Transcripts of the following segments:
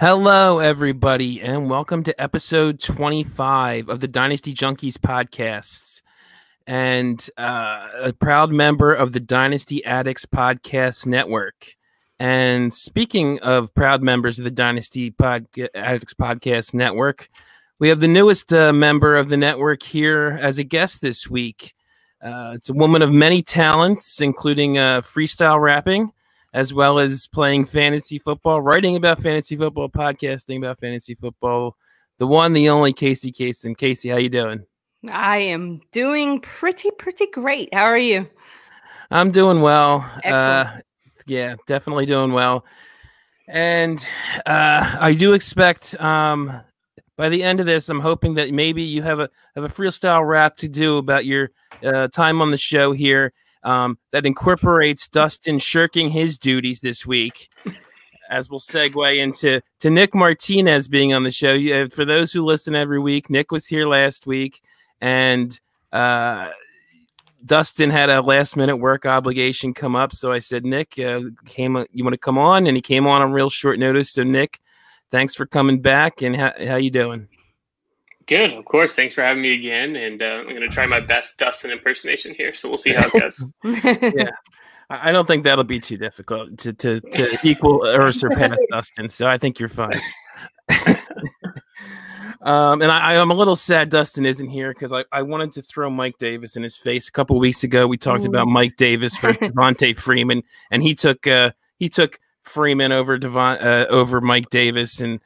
Hello, everybody, and welcome to episode 25 of the Dynasty Junkies podcast. And uh, a proud member of the Dynasty Addicts Podcast Network. And speaking of proud members of the Dynasty Pod- Addicts Podcast Network, we have the newest uh, member of the network here as a guest this week. Uh, it's a woman of many talents, including uh, freestyle rapping as well as playing fantasy football, writing about fantasy football, podcasting about fantasy football. The one, the only Casey Kasem. Casey, how you doing? I am doing pretty, pretty great. How are you? I'm doing well. Excellent. Uh, yeah, definitely doing well. And uh, I do expect um, by the end of this, I'm hoping that maybe you have a have a freestyle rap to do about your uh, time on the show here um, that incorporates Dustin shirking his duties this week. As we'll segue into to Nick Martinez being on the show. You, for those who listen every week, Nick was here last week, and uh, Dustin had a last minute work obligation come up. So I said, Nick, uh, came you want to come on? And he came on on real short notice. So Nick, thanks for coming back. And how how you doing? Good, of course. Thanks for having me again, and uh, I'm going to try my best Dustin impersonation here. So we'll see how it goes. yeah. I don't think that'll be too difficult to, to, to equal or surpass Dustin. So I think you're fine. um, and I, I'm a little sad Dustin isn't here because I, I wanted to throw Mike Davis in his face. A couple weeks ago, we talked about Mike Davis for Devonta Freeman, and he took uh, he took Freeman over Devon uh, over Mike Davis, and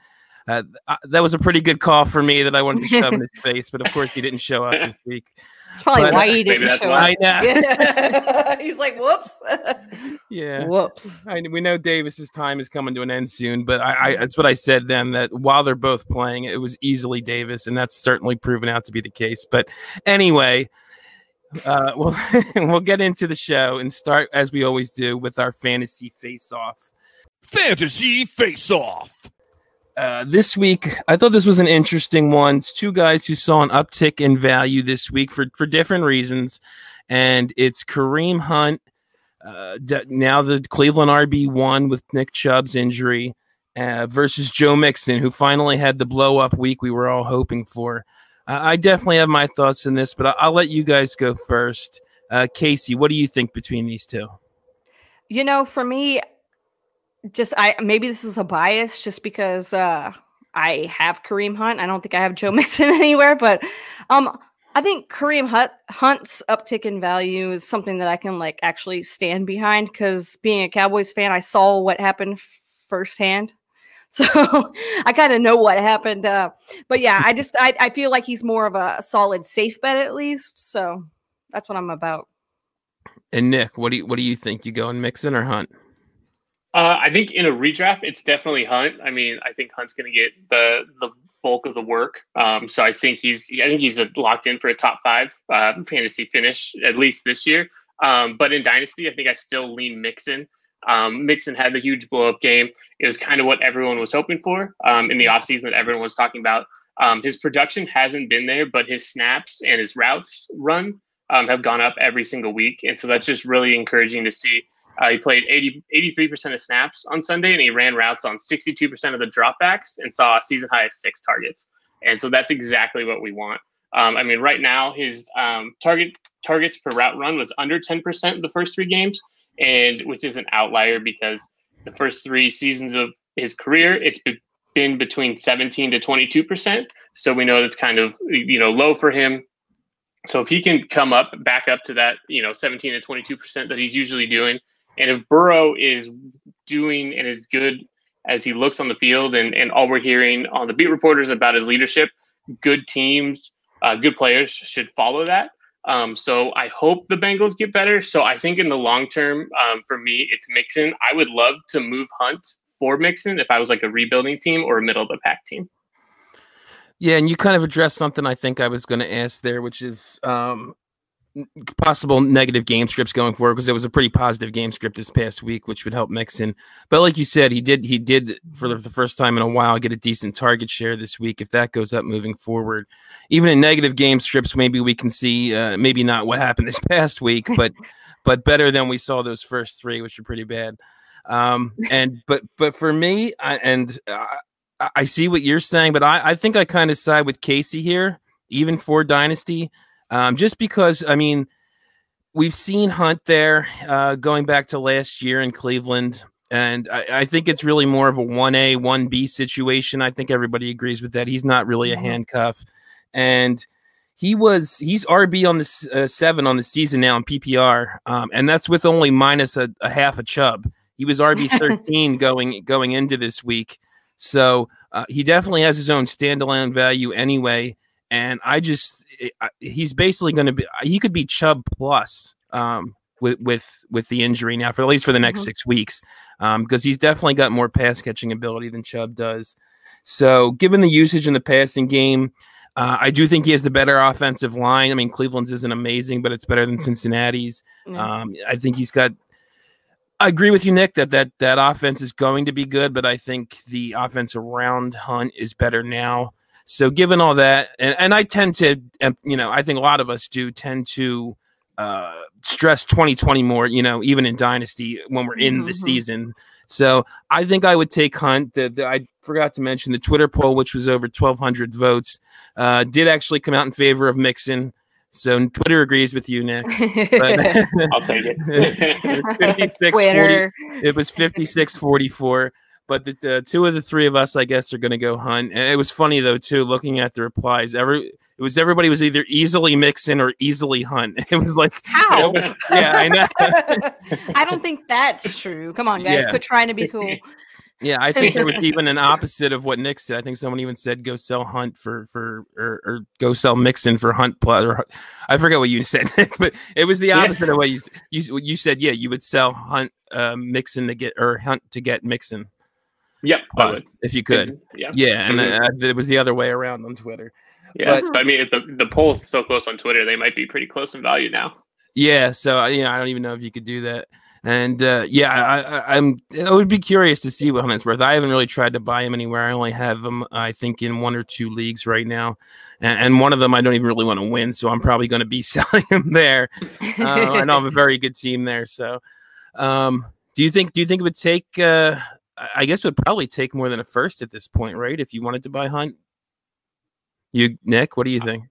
uh, that was a pretty good call for me that I wanted to shove in his face. But of course, he didn't show up this week. That's probably But- why he didn't show I up. know. He's like, whoops. Yeah. Whoops. I, we know Davis's time is coming to an end soon, but I, I that's what I said then that while they're both playing, it was easily Davis, and that's certainly proven out to be the case. But anyway, uh, we'll we'll get into the show and start as we always do with our fantasy face off. Fantasy Face Off. Uh, this week, I thought this was an interesting one. It's two guys who saw an uptick in value this week for, for different reasons. And it's Kareem Hunt, uh, d- now the Cleveland RB1 with Nick Chubb's injury, uh, versus Joe Mixon, who finally had the blow up week we were all hoping for. I definitely have my thoughts on this, but I- I'll let you guys go first. Uh, Casey, what do you think between these two? You know, for me, just I maybe this is a bias just because uh I have Kareem Hunt. I don't think I have Joe Mixon anywhere, but um I think Kareem Hunt, Hunt's uptick in value is something that I can like actually stand behind because being a Cowboys fan, I saw what happened firsthand. So I kind of know what happened. Uh, but yeah, I just I, I feel like he's more of a solid safe bet at least. So that's what I'm about. And Nick, what do you what do you think? You go going Mixon or Hunt? Uh, I think in a redraft, it's definitely Hunt. I mean, I think Hunt's going to get the the bulk of the work. Um, so I think he's I think he's locked in for a top five uh, fantasy finish at least this year. Um, but in Dynasty, I think I still lean Mixon. Um, Mixon had the huge blow up game. It was kind of what everyone was hoping for um, in the offseason that everyone was talking about. Um, his production hasn't been there, but his snaps and his routes run um, have gone up every single week. And so that's just really encouraging to see. Uh, he played 80, 83% of snaps on Sunday, and he ran routes on 62% of the dropbacks and saw a season high of six targets. And so that's exactly what we want. Um, I mean, right now his um, target targets per route run was under 10% the first three games, and which is an outlier because the first three seasons of his career, it's been between 17 to 22 percent. So we know that's kind of you know low for him. So if he can come up back up to that, you know, 17 to 22 percent that he's usually doing, and if Burrow is doing and is good as he looks on the field, and and all we're hearing on the beat reporters about his leadership, good teams, uh, good players should follow that. Um, so I hope the Bengals get better. So I think in the long term, um, for me, it's Mixon. I would love to move Hunt for Mixon if I was like a rebuilding team or a middle of the pack team. Yeah, and you kind of addressed something I think I was going to ask there, which is um, possible negative game scripts going forward because it was a pretty positive game script this past week, which would help Mixon. But like you said, he did he did for the first time in a while get a decent target share this week. If that goes up moving forward, even in negative game scripts, maybe we can see uh, maybe not what happened this past week, but but better than we saw those first three, which were pretty bad. Um, and but but for me, I, and uh, I see what you're saying, but I, I think I kind of side with Casey here, even for Dynasty. Um, just because, I mean, we've seen Hunt there uh, going back to last year in Cleveland. And I, I, think it's really more of a 1A, 1B situation. I think everybody agrees with that. He's not really a mm-hmm. handcuff. And he was, he's RB on the uh, seven on the season now in PPR. Um, and that's with only minus a, a half a Chubb. He was RB 13 going, going into this week. So uh, he definitely has his own standalone value anyway. And I just, he's basically going to be, he could be Chubb plus um, with, with, with the injury now for at least for the next mm-hmm. six weeks because um, he's definitely got more pass catching ability than Chubb does. So given the usage in the passing game, uh, I do think he has the better offensive line. I mean, Cleveland's isn't amazing, but it's better than Cincinnati's. Mm-hmm. Um, I think he's got I agree with you, Nick, that, that that offense is going to be good, but I think the offense around Hunt is better now. So, given all that, and, and I tend to, you know, I think a lot of us do tend to uh, stress 2020 more, you know, even in Dynasty when we're in mm-hmm. the season. So, I think I would take Hunt. The, the, I forgot to mention the Twitter poll, which was over 1,200 votes, uh, did actually come out in favor of Mixon. So Twitter agrees with you, Nick. I'll take it. Twitter. 40, it was 56 44. But the, the, two of the three of us, I guess, are going to go hunt. And it was funny though too, looking at the replies. Every it was everybody was either easily Mixon or easily hunt. It was like how? yeah, I know. I don't think that's true. Come on, guys, yeah. quit trying to be cool. Yeah, I think there was even an opposite of what Nick said. I think someone even said go sell Hunt for for or, or go sell Mixon for Hunt plus. Or I forget what you said, Nick, but it was the opposite yeah. of what you you you said. Yeah, you would sell Hunt uh, Mixon to get or Hunt to get Mixon. Yep, uh, if you could. Yeah, yeah, and mm-hmm. uh, it was the other way around on Twitter. Yeah, but, I mean, if the the poll's so close on Twitter, they might be pretty close in value now. Yeah, so you know, I don't even know if you could do that. And uh, yeah, I, am I would be curious to see what Hunt's worth. I haven't really tried to buy him anywhere. I only have him, I think, in one or two leagues right now, and, and one of them I don't even really want to win, so I'm probably going to be selling him there. Uh, I know I'm a very good team there. So, um, do you think? Do you think it would take? Uh, I guess it would probably take more than a first at this point, right? If you wanted to buy Hunt, you Nick, what do you think?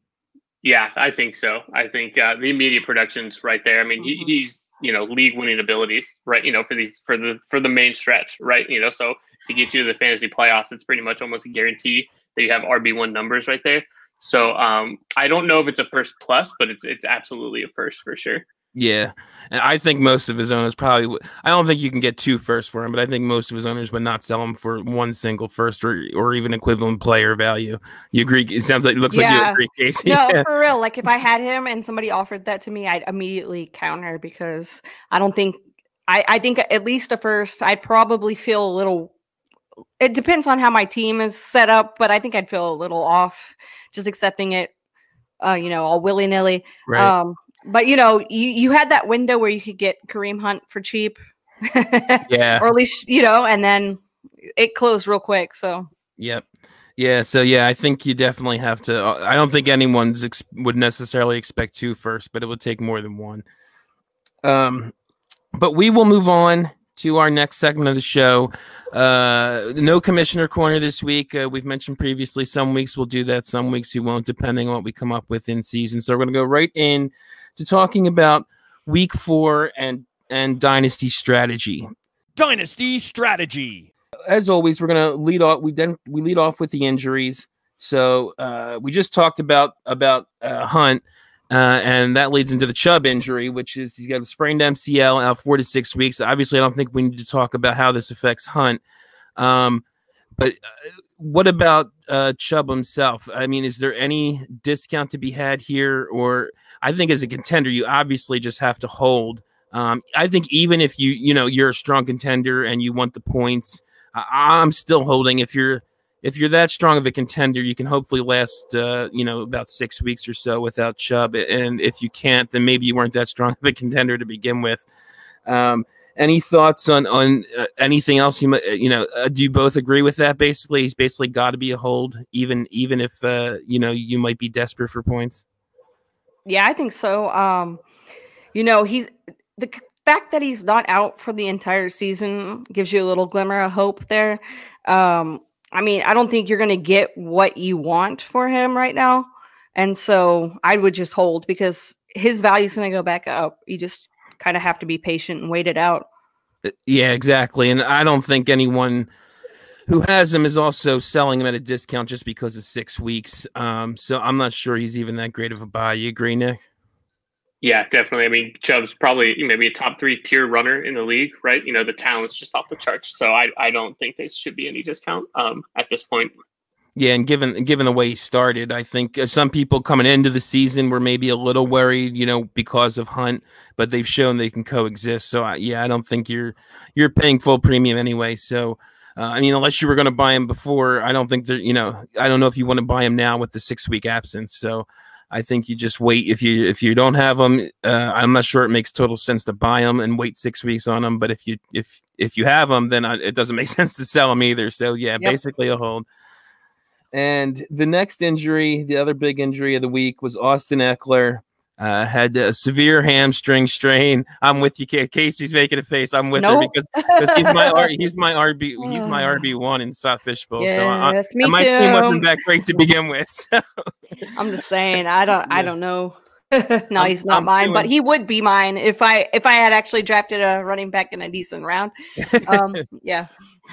Yeah, I think so. I think uh, the immediate production's right there. I mean, he, mm-hmm. he's you know league winning abilities, right? You know, for these for the for the main stretch, right? You know, so to get you to the fantasy playoffs, it's pretty much almost a guarantee that you have RB one numbers right there. So um, I don't know if it's a first plus, but it's it's absolutely a first for sure. Yeah, and I think most of his owners probably. I don't think you can get two first for him, but I think most of his owners would not sell him for one single first or or even equivalent player value. You agree? It sounds like it looks yeah. like you agree, Casey. No, yeah. for real. Like if I had him and somebody offered that to me, I'd immediately counter because I don't think. I I think at least a first. I'd probably feel a little. It depends on how my team is set up, but I think I'd feel a little off just accepting it. Uh, you know, all willy nilly. Right. Um, but you know, you you had that window where you could get Kareem Hunt for cheap. yeah. Or at least, you know, and then it closed real quick. So Yep. Yeah, so yeah, I think you definitely have to. Uh, I don't think anyone's ex- would necessarily expect two first, but it would take more than one. Um, but we will move on to our next segment of the show. Uh, no commissioner corner this week. Uh, we've mentioned previously. Some weeks we'll do that. Some weeks we won't, depending on what we come up with in season. So we're going to go right in to talking about week four and and dynasty strategy. Dynasty strategy. as always, we're gonna lead off. We then we lead off with the injuries. So uh, we just talked about about uh, Hunt, uh, and that leads into the Chubb injury, which is he's got a sprained MCL out four to six weeks. Obviously, I don't think we need to talk about how this affects Hunt. Um, but uh, what about uh, Chubb himself? I mean, is there any discount to be had here? Or I think as a contender, you obviously just have to hold. Um, I think even if you you know you're a strong contender and you want the points, I, I'm still holding. If you're if you're that strong of a contender, you can hopefully last uh, you know about six weeks or so without Chubb. And if you can't, then maybe you weren't that strong of a contender to begin with. Um, any thoughts on on uh, anything else? You might, you know, uh, do you both agree with that? Basically, he's basically got to be a hold, even even if uh, you know you might be desperate for points. Yeah, I think so. Um, you know, he's the fact that he's not out for the entire season gives you a little glimmer of hope there. Um, I mean, I don't think you're going to get what you want for him right now, and so I would just hold because his value is going to go back up. You just kind of have to be patient and wait it out. Uh, Yeah, exactly. And I don't think anyone who has him is also selling him at a discount just because of six weeks. Um, so I'm not sure he's even that great of a buy. You agree, Nick? Yeah, definitely. I mean, Chubb's probably maybe a top three pure runner in the league, right? You know, the talent's just off the charts. So I, I don't think there should be any discount um, at this point. Yeah, and given given the way he started, I think uh, some people coming into the season were maybe a little worried, you know, because of Hunt, but they've shown they can coexist. So I, yeah, I don't think you're you're paying full premium anyway. So uh, I mean, unless you were going to buy him before, I don't think that you know. I don't know if you want to buy him now with the six week absence. So I think you just wait if you if you don't have him. Uh, I'm not sure it makes total sense to buy him and wait six weeks on him. But if you if if you have him, then I, it doesn't make sense to sell him either. So yeah, Yep. basically a hold. And the next injury, the other big injury of the week was Austin Ekeler. Uh, had a severe hamstring strain. I'm with you, Casey's making a face. I'm with her Nope. because, because he's my R, he's my RB he's my RB one in South Fishbowl. so I, yes, me my too. team wasn't that great to begin with. So. I'm just saying, I don't, I don't know. no, I'm- he's not I'm mine, but he would be mine if I if I had actually drafted a running back in a decent round. Um, yeah.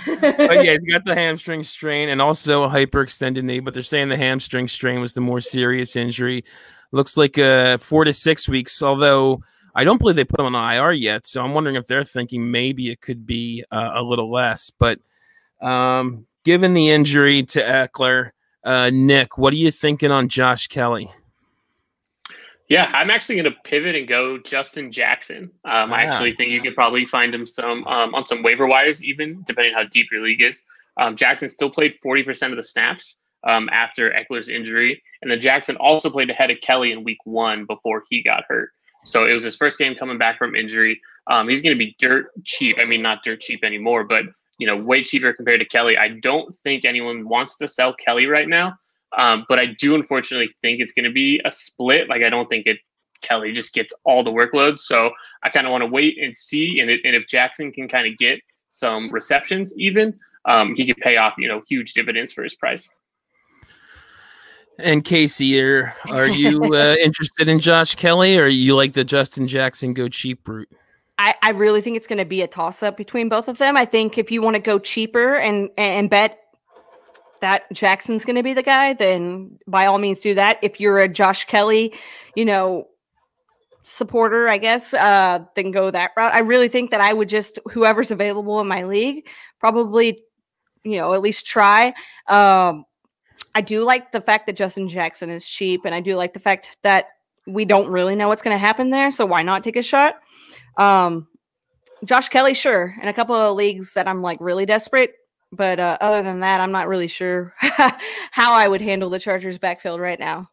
but yeah, he's got the hamstring strain and also a hyperextended knee. But they're saying the hamstring strain was the more serious injury. Looks like uh, four to six weeks. Although I don't believe they put him on IR yet, so I'm wondering if they're thinking maybe it could be uh, a little less. But um, given the injury to Ekeler, uh, Nick, what are you thinking on Josh Kelley? Yeah, I'm actually going to pivot and go Justin Jackson. Um, I Ah. actually think you could probably find him some um, on some waiver wires, even depending how deep your league is. Um, Jackson still played 40% of the snaps um, after Ekeler's injury, and then Jackson also played ahead of Kelley in Week One before he got hurt. So it was his first game coming back from injury. Um, he's going to be dirt cheap. I mean, not dirt cheap anymore, but you know, way cheaper compared to Kelley. I don't think anyone wants to sell Kelley right now. Um, but I do unfortunately think it's going to be a split. Like I don't think it Kelley just gets all the workload. So I kind of want to wait and see. And, it, and if Jackson can kind of get some receptions, even um, he could pay off you know huge dividends for his price. And Casey, are, are you uh, interested in Josh Kelley, or you like the Justin Jackson go cheap route? I, I really think it's going to be a toss up between both of them. I think if you want to go cheaper and and bet that Jackson's going to be the guy, then by all means do that. If you're a Josh Kelley, you know, supporter, I guess, uh, then go that route. I really think that I would just whoever's available in my league, probably, you know, at least try. Um, I do like the fact that Justin Jackson is cheap, and I do like the fact that we don't really know what's going to happen there. So why not take a shot? Um, Josh Kelley, sure, in a couple of leagues that I'm like really desperate, but uh, other than that, I'm not really sure how I would handle the Chargers backfield right now.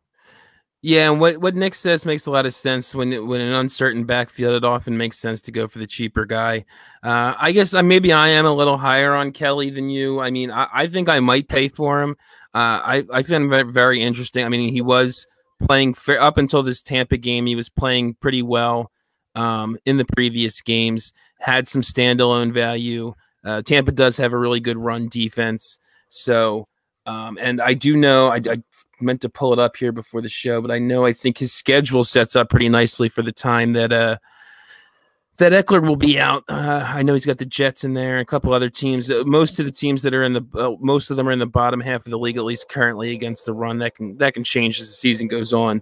Yeah, and what, what Nick says makes a lot of sense. When when an uncertain backfield, it often makes sense to go for the cheaper guy. Uh, I guess uh, maybe I am a little higher on Kelley than you. I mean, I, I think I might pay for him. Uh, I I find him very, interesting. I mean, he was playing up until this Tampa game. He was playing pretty well um, in the previous games. Had some standalone value. Uh, Tampa does have a really good run defense. So, um, and I do know I, I meant to pull it up here before the show, but I know I think his schedule sets up pretty nicely for the time that uh that Ekeler will be out. Uh, I know he's got the Jets in there, a couple other teams. Uh, most of the teams that are in the uh, most of them are in the bottom half of the league, at least currently against the run. That can that can change as the season goes on.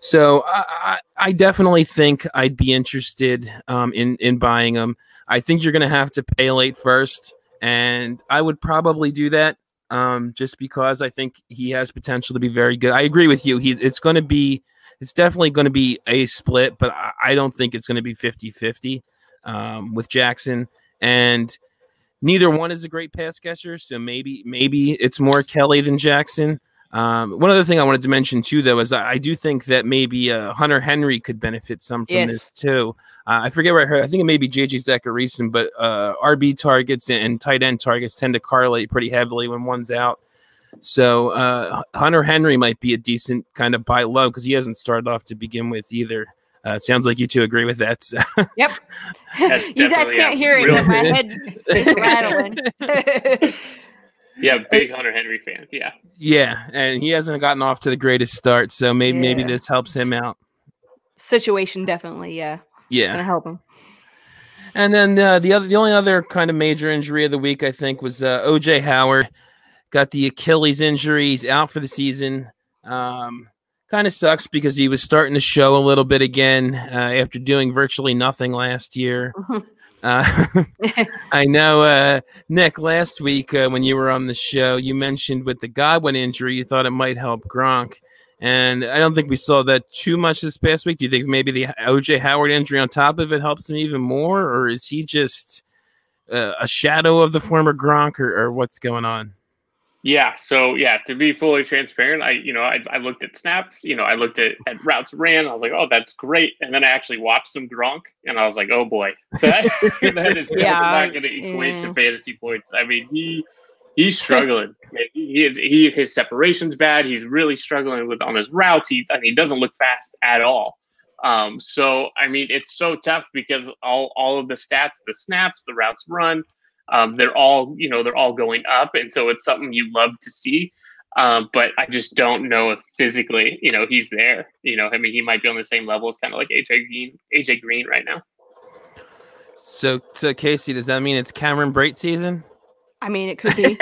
So I, I, definitely think I'd be interested um, in in buying them. I think you're going to have to pay late first, and I would probably do that um, just because I think he has potential to be very good. I agree with you. He it's going to be it's definitely going to be a split, but I, I don't think it's going to be 50 50 um, with Jackson. And neither one is a great pass catcher. So maybe, maybe it's more Kelley than Jackson. Um, one other thing I wanted to mention too, though, is I, I do think that maybe uh, Hunter Henry could benefit some from Yes. this too. Uh, I forget where I heard. I think it may be JJ Zachariason, but uh, RB targets and, and tight end targets tend to correlate pretty heavily when one's out. So uh, Hunter Henry might be a decent kind of buy low because he hasn't started off to begin with either. Uh, sounds like you two agree with that. So. Yep. You guys can't yeah, hear it, but my head is rattling. Yeah, big Hunter Henry fan. Yeah. Yeah, and he hasn't gotten off to the greatest start, so maybe maybe this helps him out. Situation definitely, yeah. It's Yeah, gonna help him. and then uh, the other, the only other kind of major injury of the week, I think, was uh, OJ Howard got the Achilles injury. He's out for the season. Um, kind of sucks because he was starting to show a little bit again uh, after doing virtually nothing last year. Uh, I know, uh, Nick. Last week uh, when you were on the show, you mentioned with the Godwin injury, you thought it might help Gronk, and I don't think we saw that too much this past week. Do you think maybe the OJ Howard injury on top of it helps him even more, or is he just uh, a shadow of the former Gronk, or, or what's going on? Yeah. So yeah, to be fully transparent, I you know I, I looked at snaps. You know, I looked at, at routes ran. I was like, oh, that's great. And then I actually watched some Gronk, and I was like, oh boy, that, that is Yeah, that's not going to equate yeah. to fantasy points. I mean, he he's struggling. he is he his separation's bad. He's really struggling with on his routes. He I mean, he doesn't look fast at all. Um, so I mean, it's so tough because all all of the stats, the snaps, the routes run, um, they're all you know they're all going up, and so it's something you love to see. Um, but I just don't know if physically, you know, he's there. You know, I mean, he might be on the same level as kind of like AJ Green, AJ Green right now. So, so Casey, does that mean it's Cameron Brate season? I mean, it could be.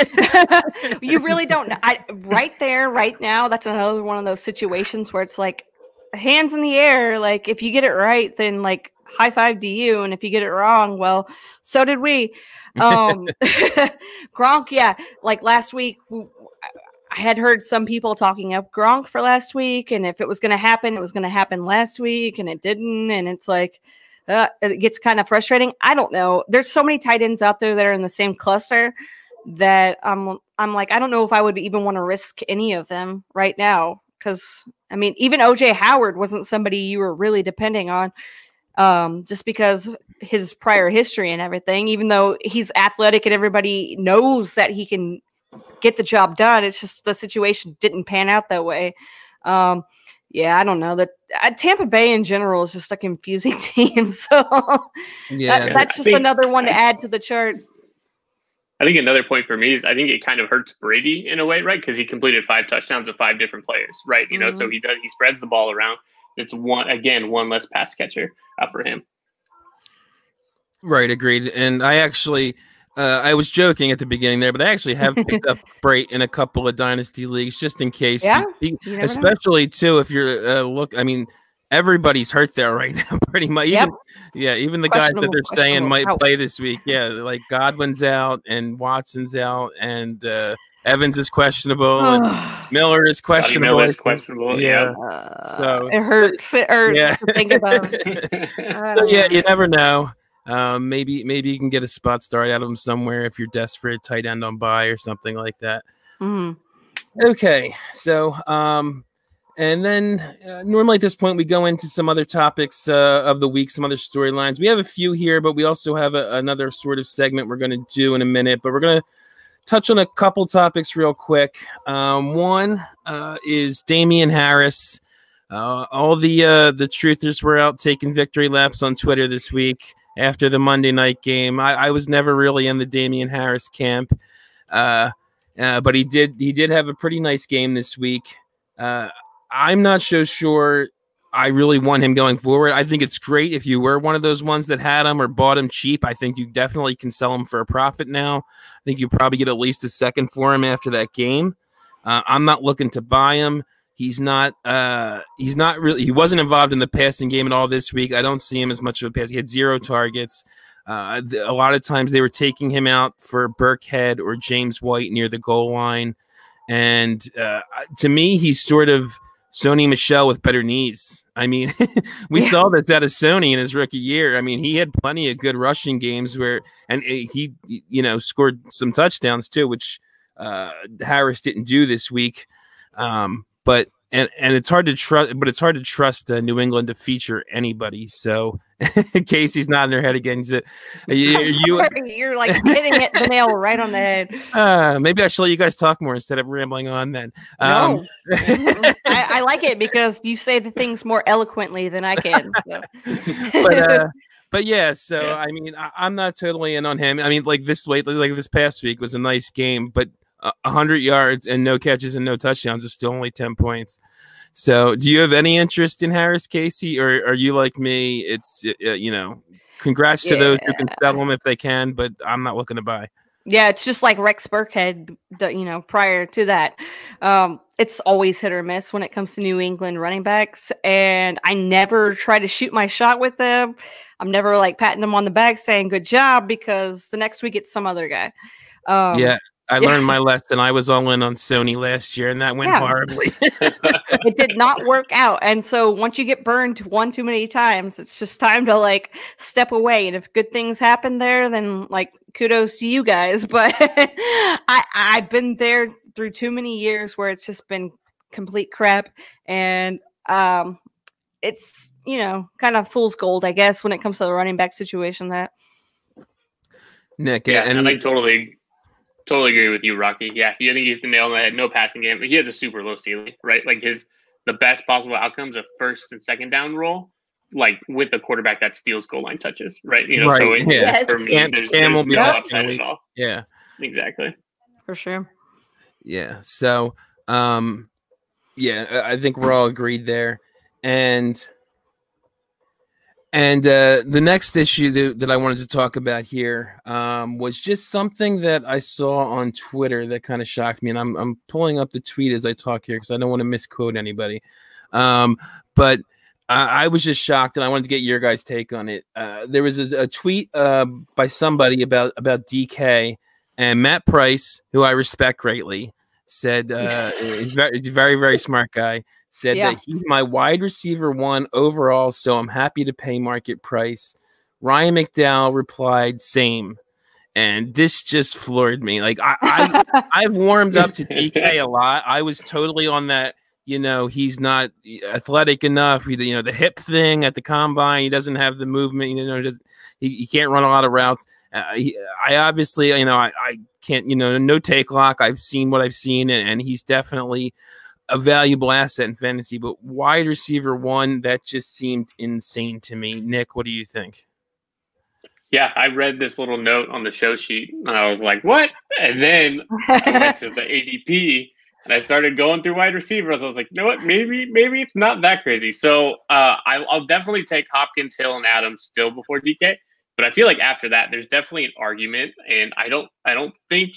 you really don't know. I, right there, right now, that's another one of those situations where it's like hands in the air. Like, if you get it right, then like high five to you. And if you get it wrong, well, so did we. Um, Gronk, yeah. Like last week, I had heard some people talking up Gronk for last week. And if it was going to happen, it was going to happen last week. And it didn't. And it's like, uh, it gets kind of frustrating. I don't know. There's so many tight ends out there that are in the same cluster that I'm I'm like I don't know if I would even want to risk any of them right now because I mean even OJ Howard wasn't somebody you were really depending on um, just because his prior history and everything. Even though he's athletic and everybody knows that he can get the job done, it's just the situation didn't pan out that way. Um, yeah, I don't know that uh, Tampa Bay in general is just a confusing team. So Yeah, that, that's just think- another one to add to the chart. I think another point for me is I think it kind of hurts Brady in a way, right? Because he completed five touchdowns with five different players, right? You know, so he does he spreads the ball around. It's one again one less pass catcher uh, for him. Right, agreed. And I actually, uh, I was joking at the beginning there, but I actually have picked up Brate in a couple of dynasty leagues just in case. Yeah, Be- be- you never know. especially too if you're uh, look. I mean, everybody's hurt there right now, pretty much. Even, Yep. Yeah, even the guys that they're saying might Out. play this week. Yeah, like Godwin's out and Watson's out and uh, Evans is questionable and Miller is questionable. Miller is questionable. Yeah. Uh, So- it hurts. It hurts Yeah. to think about. Yeah. So yeah, you never know. Um, maybe maybe you can get a spot start out of him somewhere if you're desperate, tight end on buy or something like that. Mhm. Okay, so um, and then uh, normally at this point we go into some other topics uh, of the week, some other storylines. We have a few here, but we also have a, another sort of segment we're going to do in a minute. But we're going to touch on a couple topics real quick. Um, one uh, is Damien Harris. Uh, all the uh, the truthers were out taking victory laps on Twitter this week after the Monday night game. I, I was never really in the Damien Harris camp, uh, uh, but he did he did have a pretty nice game this week. Uh, I'm not so sure I really want him going forward. I think it's great if you were one of those ones that had him or bought him cheap. I think you definitely can sell him for a profit now. I think you probably get at least a second for him after that game. Uh, I'm not looking to buy him. He's not. Uh, he's not really. He wasn't involved in the passing game at all this week. I don't see him as much of a pass. He had zero targets. Uh, a lot of times they were taking him out for Burkhead or James White near the goal line, and uh, to me, he's sort of Sony Michel with better knees. I mean, we yeah. saw this out of Sony in his rookie year. I mean, he had plenty of good rushing games where, and he, you know, scored some touchdowns too, which uh, Harris didn't do this week. Um, but and and it's hard to trust, but it's hard to trust uh, New England to feature anybody. So Casey's nodding her head again. You, you, are like hitting it the nail right on the head. Uh, maybe I should let you guys talk more instead of rambling on. Then um, no, I, I, like it because you say the things more eloquently than I can. So. but uh, but yeah, so yeah. I mean, I, am not totally in on him. I mean, like this way, like this past week was a nice game, but a hundred yards and no catches and no touchdowns is still only 10 points. So do you have any interest in Harris Casey or are you like me? It's, uh, you know, congrats to those who can sell them if they can, but I'm not looking to buy. Yeah, it's just like Rex Burkhead, you know, prior to that. Um, it's always hit or miss when it comes to New England running backs. And I never try to shoot my shot with them. I'm never like patting them on the back saying good job because the next week it's some other guy. Um, yeah. I learned my lesson. I was all in on Sony last year, and that went yeah. horribly. it did not work out. And so once you get burned one too many times, it's just time to like step away. And if good things happen there, then like kudos to you guys. But I I've been there through too many years where it's just been complete crap. And um it's you know kind of fool's gold, I guess, when it comes to the running back situation that Nick, yeah, and, and I totally totally agree with you, Rocky. Yeah, I think he's the nail on the head. No passing game. He has a super low ceiling, right? Like his the best possible outcomes of first and second down roll, like with a quarterback that steals goal line touches, right? You know, right. so it, yeah. for me, Cam, there's, Cam there's no upside at all. Yeah, exactly. For sure. Yeah. So, um, yeah, I think we're all agreed there, and and uh, the next issue that, that, I wanted to talk about here um, was just something that I saw on Twitter that kind of shocked me. And I'm, I'm pulling up the tweet as I talk here because I don't want to misquote anybody. Um, but I, I, was just shocked and I wanted to get your guys' take on it. Uh, there was a, a tweet uh, by somebody about, about DK and Matt Price, who I respect greatly, said, uh, very, very, very smart guy said yeah. that he's my wide receiver one overall, so I'm happy to pay market price. Ryan McDowell replied, same. And this just floored me. Like I, I I've warmed up to DK a lot. I was totally on that, you know, he's not athletic enough. He, you know, the hip thing at the combine, he doesn't have the movement, you know, he, he, he can't run a lot of routes. Uh, he, I obviously, you know, I, I can't, you know, no take lock. I've seen what I've seen, and, and he's definitely a valuable asset in fantasy, but wide receiver one, that just seemed insane to me. Nick, what do you think? Yeah, I read this little note on the show sheet and I was like, what? And then I went to the ADP and I started going through wide receivers. I was like, you know what? Maybe, maybe it's not that crazy. So uh, I, will definitely take Hopkins, Hill, and Adams still before DK. But I feel like after that, there's definitely an argument, and I don't, I don't think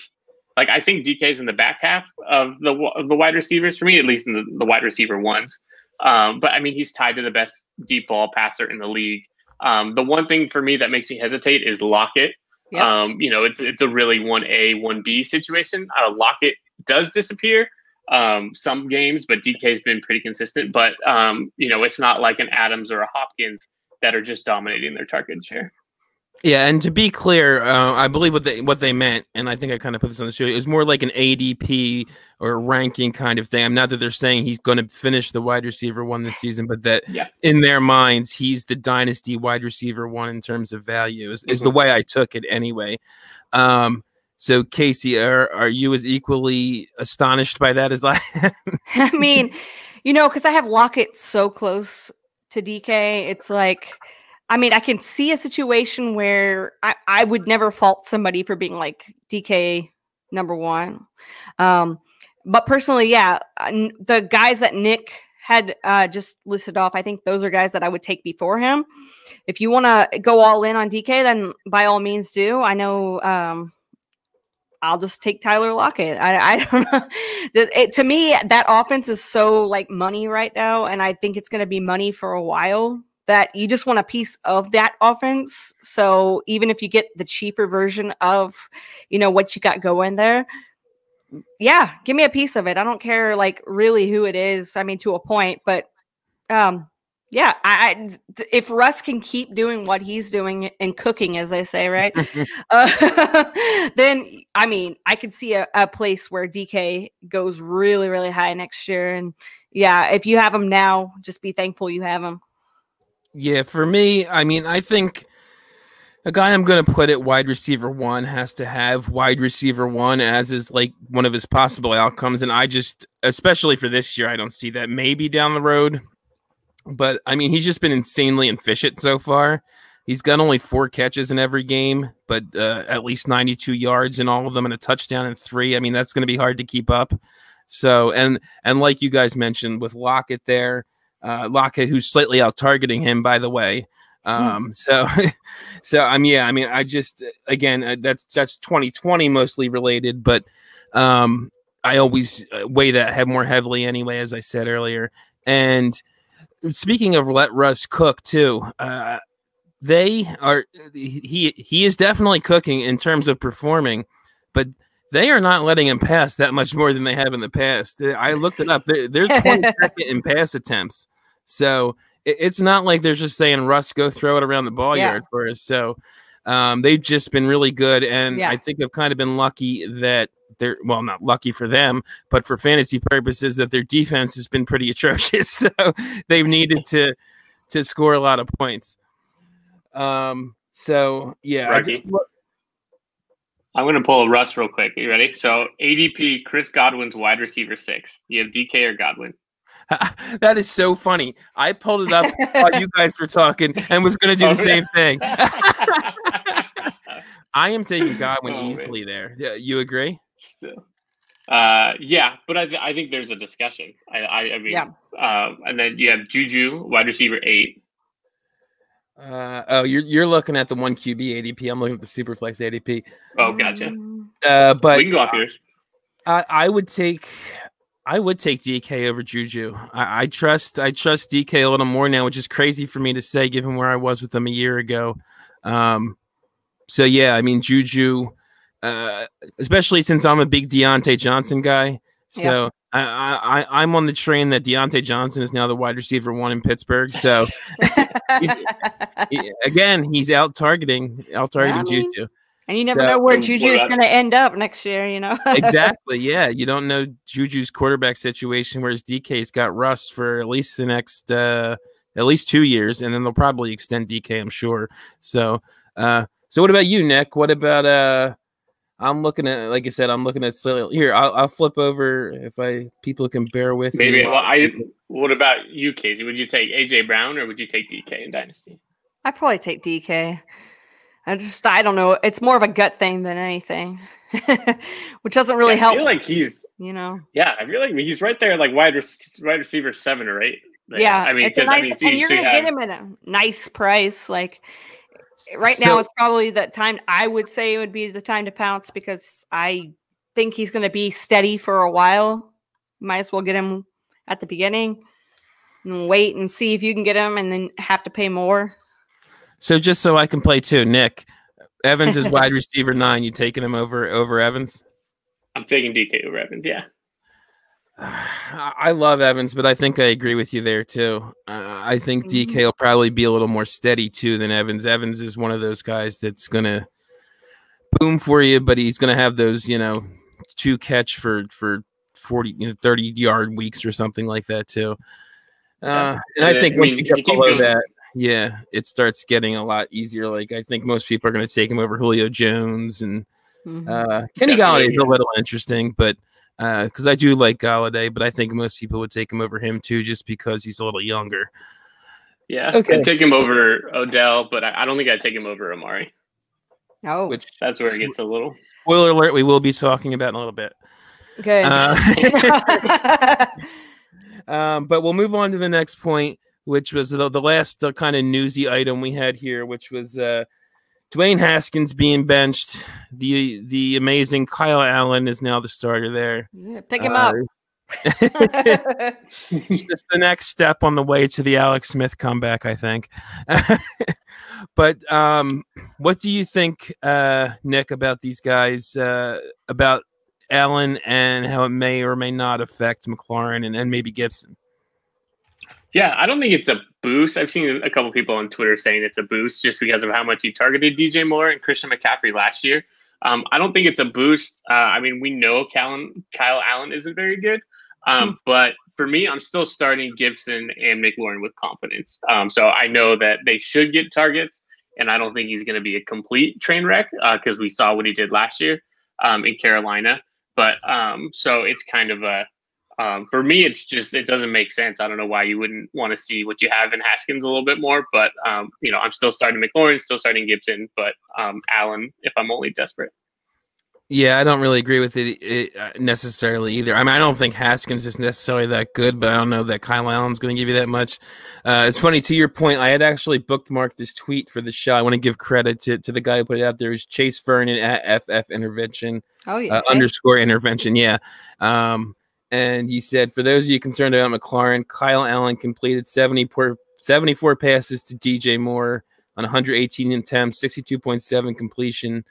like I think DK's in the back half of the of the wide receivers for me, at least in the, the wide receiver ones. Um, but I mean, he's tied to the best deep ball passer in the league. Um, the one thing for me that makes me hesitate is Lockett. Yep. Um, you know, it's it's a really one A one B situation. Uh, Lockett does disappear um, some games, but DK's been pretty consistent. But um, you know, it's not like an Adams or a Hopkins that are just dominating their target share. Yeah, and to be clear, uh, I believe what they what they meant, and I think I kind of put this on the show. It was more like an ADP or ranking kind of thing. I'm not that they're saying he's going to finish the wide receiver one this season, but that yeah. in their minds he's the dynasty wide receiver one in terms of value. Is, mm-hmm. is the mm-hmm. way I took it anyway. Um, so Casey, are are you as equally astonished by that as I? I mean, you know, because I have Lockett so close to DK, it's like I mean, I can see a situation where I, I would never fault somebody for being like DK number one. Um, but personally, yeah, the guys that Nick had uh, just listed off, I think those are guys that I would take before him. If you want to go all in on DK, then by all means do. I know um, I'll just take Tyler Lockett. I, I don't know. It, to me, that offense is so like money right now, and I think it's going to be money for a while. That you just want a piece of that offense. So even if you get the cheaper version of, you know, what you got going there, yeah, give me a piece of it. I don't care like really who it is. I mean, to a point, but um, yeah, I, I if Russ can keep doing what he's doing and cooking, as they say, right? uh, then I mean, I could see a, a place where DK goes really, really high next year. And yeah, if you have him now, just be thankful you have him. Yeah, for me, I mean, I think a guy I'm going to put at wide receiver one has to have wide receiver one as is like one of his possible outcomes. And I just, especially for this year, I don't see that maybe down the road. But I mean, he's just been insanely efficient so far. He's got only four catches in every game, but uh, at least 92 yards in all of them and a touchdown in three. I mean, that's going to be hard to keep up. So, and and like you guys mentioned with Lockett there, uh, Lockett who's slightly out targeting him, by the way. Um, hmm. so, so I'm yeah. I mean, I just again uh, that's that's 2020 mostly related, but um, I always uh, weigh that head more heavily anyway, as I said earlier, and speaking of let Russ cook too, uh, they are he he is definitely cooking in terms of performing, but they are not letting him pass that much more than they have in the past. I looked it up; they're, they're 22nd in pass attempts, so it, it's not like they're just saying Russ go throw it around the ball yeah. yard for us. So um, they've just been really good, and yeah. I think I've kind of been lucky that they're well not lucky for them but for fantasy purposes that their defense has been pretty atrocious. So they've needed to to score a lot of points. Um so yeah just, i'm going to pull a russ real quick. Are you ready? So adp chris godwin's wide receiver six. You have dk or godwin that is so funny. I pulled it up while you guys were talking and was going to do oh, the same thing. I am taking Godwin oh, easily man. there. Yeah, you agree? Still. Uh, yeah, but I, th- I think there's a discussion. I, I, I mean, yeah. Um, and then you have Juju, wide receiver eight. Uh, oh, you're you're looking at the one QB ADP. I'm looking at the Superflex ADP. Oh, gotcha. Uh, but we can go off yours. I, I would take I would take DK over Juju. I, I, trust I trust DK a little more now, which is crazy for me to say given where I was with him a year ago. Um, so yeah, I mean Juju uh, especially since I'm a big Diontae Johnson guy. So yeah. I, I, I'm on the train that Diontae Johnson is now the wide receiver one in Pittsburgh. So he's, he, again, he's out targeting, out targeting I mean, Juju. And you never so, know where Juju is going to end up next year, you know? exactly. Yeah. You don't know Juju's quarterback situation, whereas DK's got Russ for at least the next, uh, at least two years. And then they'll probably extend DK, I'm sure. So, uh, so what about you, Nick? What about, uh, I'm looking at, like I said, I'm looking at here. I'll, I'll flip over if I people can bear with Maybe. me. Well, I. What about you, Casey? Would you take AJ Brown or would you take DK in Dynasty? I probably take DK. I just I don't know. It's more of a gut thing than anything, which doesn't really yeah, help. I feel like he's you know. Yeah, I feel like he's right there, like wide wide receiver seven or eight. Yeah, I mean, it's a nice, I mean, so and you're gonna have, get him at a nice price. Like right so, now it's probably the time I would say it would be the time to pounce because I think he's going to be steady for a while. Might as well get him at the beginning and wait and see if you can get him and then have to pay more. So just so I can play too, Nick Evans is wide receiver nine. You taking him over over Evans? I'm taking DK over Evans. Yeah. I love Evans, but I think I agree with you there too. Uh, I think DK mm-hmm. will probably be a little more steady too than Evans. Evans is one of those guys that's gonna boom for you, but he's gonna have those, you know, two catch for for forty, you know, thirty yard weeks or something like that too. Uh, and I think when you get below that, yeah, it starts getting a lot easier. Like I think most people are going to take him over Julio Jones and mm-hmm. uh, Kenny Golladay is a little interesting, but uh because uh, I do like Golladay, but I think most people would take him over him too, just because he's a little younger. Yeah, okay. I'd take him over Odell, but I, I don't think I'd take him over Amari. Oh, which that's where it gets a little. Spoiler alert: We will be talking about in a little bit. Okay. Uh, um, but we'll move on to the next point, which was the, the last uh, kind of newsy item we had here, which was uh, Dwayne Haskins being benched. The the amazing Kyle Allen is now the starter there. Yeah, pick him Uh, up. it's just the next step on the way to the Alex Smith comeback, I think. but um, what do you think, uh, Nick, about these guys, uh, about Allen and how it may or may not affect McLaurin and, and maybe Gibson? Yeah, I don't think it's a boost. I've seen a couple people on Twitter saying it's a boost just because of how much he targeted DJ Moore and Christian McCaffrey last year. Um, I don't think it's a boost. Uh, I mean, we know Callan, Kyle Allen isn't very good, um, but for me, I'm still starting Gibson and McLaurin with confidence. Um, so I know that they should get targets, and I don't think he's going to be a complete train wreck because we saw what he did last year um, in Carolina. But um, so it's kind of a um, for me, it's just it doesn't make sense. I don't know why you wouldn't want to see what you have in Haskins a little bit more, but um, you know, I'm still starting McLaurin, still starting Gibson, but um, Allen if I'm only desperate. Yeah, I don't really agree with it, it uh, necessarily either. I mean, I don't think Haskins is necessarily that good, but I don't know that Kyle Allen's going to give you that much. Uh, it's funny to your point. I had actually bookmarked this tweet for the show. I want to give credit to, to the guy who put it out there. It Chase Vernon at FF Intervention oh yeah. uh, underscore intervention. Yeah. Um, and he said, for those of you concerned about McLaurin, Kyle Allen completed 74, 74 passes to DJ Moore on 118 attempts, 62.7 completion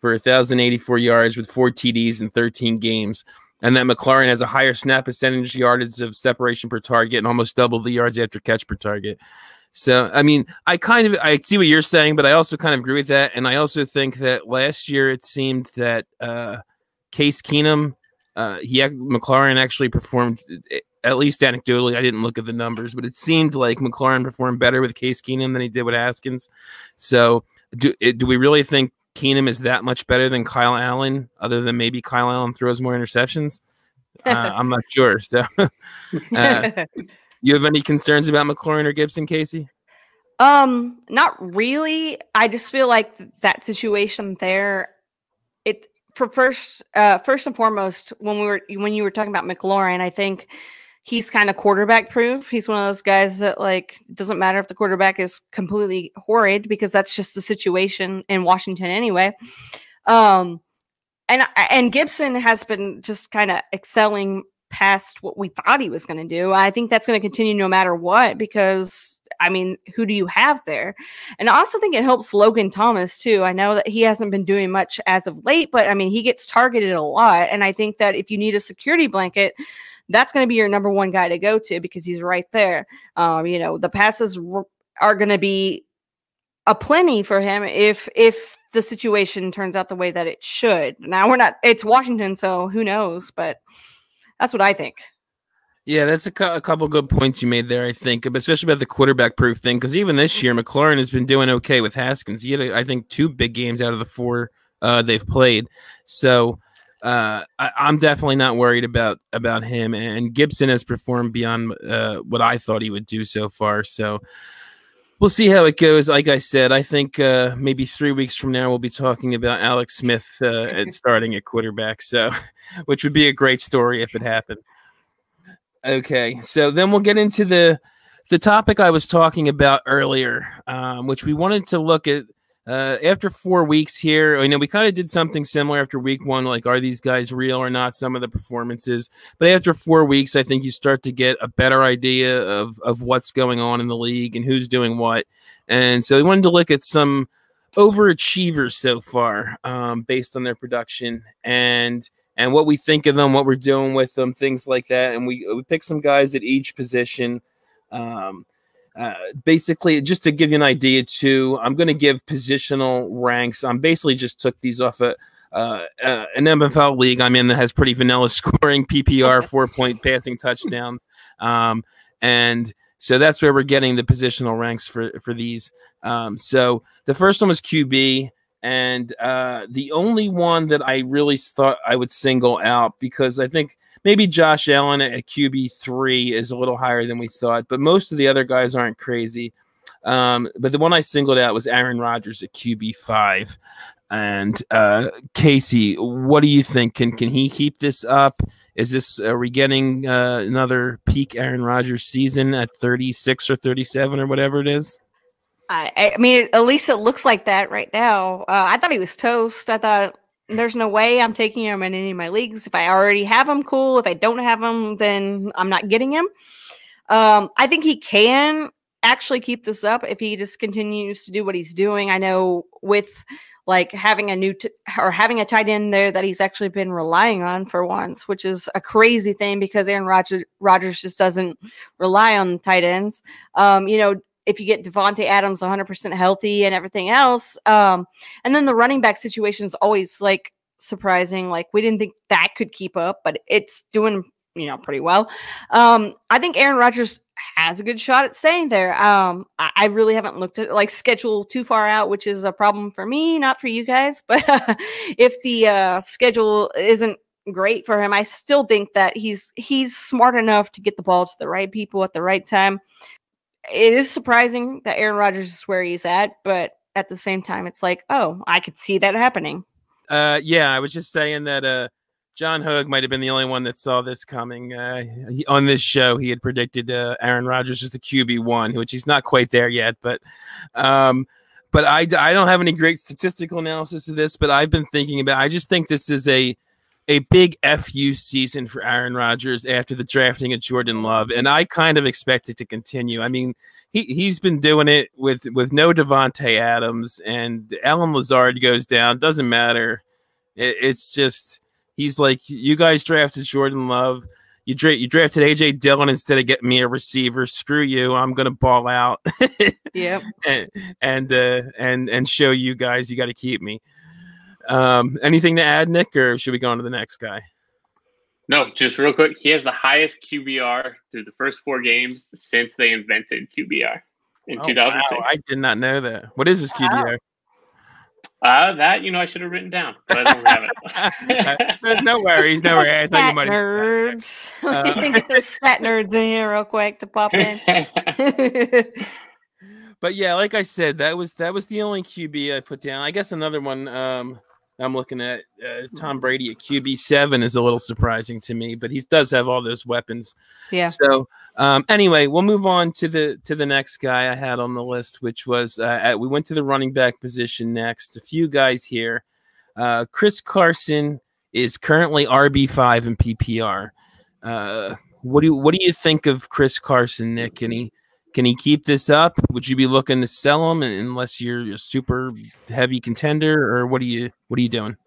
for 1,084 yards with four TDs in 13 games. And that McLaurin has a higher snap percentage, yardage of separation per target, and almost double the yards after catch per target. So, I mean, I kind of I see what you're saying, but I also kind of agree with that. And I also think that last year it seemed that uh, Case Keenum, uh, he McLaurin actually performed at least anecdotally. I didn't look at the numbers, but it seemed like McLaurin performed better with Case Keenum than he did with Haskins. So, do do we really think Keenum is that much better than Kyle Allen? Other than maybe Kyle Allen throws more interceptions. Uh, I'm not sure. So, uh, you have any concerns about McLaurin or Gibson, Casey? Um, not really. I just feel like th- that situation there, it for first, uh, first and foremost, when we were when you were talking about McLaurin, I think he's kind of quarterback proof. He's one of those guys that like doesn't matter if the quarterback is completely horrid because that's just the situation in Washington anyway. Um, and and Gibson has been just kind of excelling past what we thought he was going to do. I think that's going to continue no matter what because I mean, who do you have there? And I also think it helps Logan Thomas too. I know that he hasn't been doing much as of late, but I mean, he gets targeted a lot. And I think that if you need a security blanket, that's going to be your number one guy to go to because he's right there. Um, you know, the passes are going to be a plenty for him if if the situation turns out the way that it should. Now we're not. It's Washington, so who knows? But that's what I think. Yeah, that's a, cou- a couple good points you made there. I think, especially about the quarterback proof thing, because even this year, McLaurin has been doing okay with Haskins. He had, I think, two big games out of the four uh, they've played. So uh, I, I'm definitely not worried about about him. And Gibson has performed beyond uh, what I thought he would do so far. So we'll see how it goes. Like I said, I think uh, maybe three weeks from now we'll be talking about Alex Smith uh, and starting at quarterback. So, which would be a great story if it happened. Okay, so then we'll get into the the topic I was talking about earlier, um, which we wanted to look at uh, after four weeks here. I know we kind of did something similar after week one, like are these guys real or not? Some of the performances, but after four weeks, I think you start to get a better idea of of what's going on in the league and who's doing what. And so we wanted to look at some overachievers so far, um, based on their production and and what we think of them, what we're doing with them, things like that. And we we pick some guys at each position. Um, uh, basically, just to give you an idea, too, I'm going to give positional ranks. I'm basically just took these off a. Uh, uh, an MFL league I'm in that has pretty vanilla scoring, PPR, four point passing touchdowns, um, and so that's where we're getting the positional ranks for for these. Um, so the first one was QB, and uh, the only one that I really thought I would single out because I think maybe Josh Allen at QB three is a little higher than we thought, but most of the other guys aren't crazy. Um, but the one I singled out was Aaron Rodgers at QB five. And uh, Casey, what do you think? Can can he keep this up? Is this are we getting uh, another peak Aaron Rodgers season at 36 or 37 or whatever it is? I, I mean, at least it looks like that right now. Uh, I thought he was toast. I thought there's no way I'm taking him in any of my leagues. If I already have him, cool. If I don't have him, then I'm not getting him. Um, I think he can actually keep this up if he just continues to do what he's doing. I know with like having a new t- or having a tight end there that he's actually been relying on for once, which is a crazy thing because Aaron Rodgers, just doesn't rely on tight ends. Um, you know, if you get Davante Adams 100% healthy and everything else, um, and then the running back situation is always like surprising. Like we didn't think that could keep up, but it's doing you know pretty well. Um, I think Aaron Rodgers has a good shot at staying there. Um, I, I, really haven't looked at like schedule too far out, which is a problem for me, not for you guys. But uh, if the uh, schedule isn't great for him, I still think that he's he's smart enough to get the ball to the right people at the right time. It is surprising that Aaron Rodgers is where he's at, but at the same time, it's like, oh, I could see that happening. Uh, yeah, I was just saying that. Uh, John Hogue might have been the only one that saw this coming. Uh, he, on this show, he had predicted uh, Aaron Rodgers as the QB one, which he's not quite there yet. But, um, but I, I don't have any great statistical analysis of this. But I've been thinking about. I just think this is a a big fu season for Aaron Rodgers after the drafting of Jordan Love, and I kind of expect it to continue. I mean, he he's been doing it with with no Davante Adams and Allen Lazard goes down. Doesn't matter. It, it's just He's like, you guys drafted Jordan Love. You, dra- you drafted AJ Dillon instead of getting me a receiver. Screw you. I'm gonna ball out. yep. And and uh, and and show you guys you got to keep me. Um, anything to add, Nick, or should we go on to the next guy? No, just real quick. He has the highest QBR through the first four games since they invented QBR in oh, 2006. Wow. I did not know that. What is this QBR? Wow. Uh, that you know I should have written down, but I don't have it. no worries, no worries. I thought you might nerds. Uh, get those stat nerds in here real quick to pop in. but yeah, like I said, that was that was the only QB I put down. I guess another one. Um, I'm looking at uh, Tom Brady at QB seven is a little surprising to me, but he does have all those weapons. Yeah. So um, anyway, we'll move on to the to the next guy I had on the list, which was uh, at, we went to the running back position next. A few guys here. Uh, Chris Carson is currently RB five in PPR. Uh, what do you, what do you think of Chris Carson, Nick? He can he keep this up? Would you be looking to sell him unless you're a super heavy contender, or what are you what are you doing?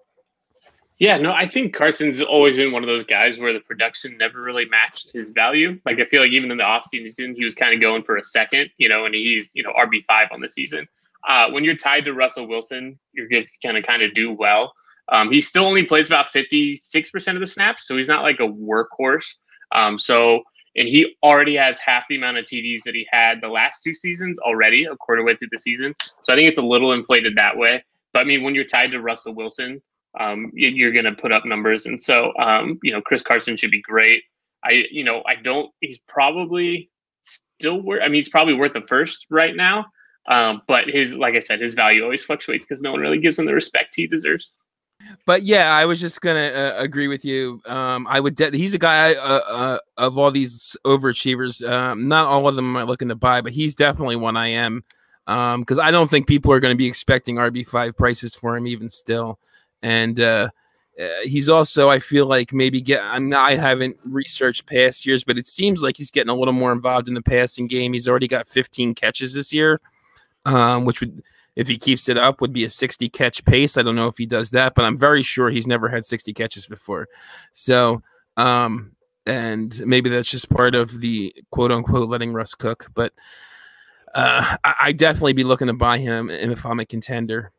Yeah, no, I think Carson's always been one of those guys where the production never really matched his value. Like I feel like even in the offseason, season, he was kind of going for a second, you know, and he's, you know, RB five on the season. Uh, when you're tied to Russell Wilson, you're just gonna kind of do well. Um, he still only plays about 56% of the snaps, so he's not like a workhorse. Um, so and he already has half the amount of TDs that he had the last two seasons already, a quarter way through the season. So I think it's a little inflated that way. But I mean, when you're tied to Russell Wilson, um, you're going to put up numbers, and so um, you know Chris Carson should be great. I you know I don't. He's probably still worth. I mean, he's probably worth the first right now. Um, but his, like I said, his value always fluctuates because no one really gives him the respect he deserves. But yeah, I was just gonna uh, agree with you. Um, I would. De- he's a guy uh, uh, of all these overachievers. Um, not all of them am I looking to buy, but he's definitely one I am. Because um, I don't think people are going to be expecting RB five prices for him even still. And uh, uh, he's also, I feel like maybe get. I'm not, I haven't researched past years, but it seems like he's getting a little more involved in the passing game. He's already got 15 catches this year, um, which would if he keeps it up, would be a 60 catch pace. I don't know if he does that, but I'm very sure he's never had 60 catches before. So, um, and maybe that's just part of the quote unquote letting Russ cook. But uh, I, definitely be looking to buy him if I'm a contender.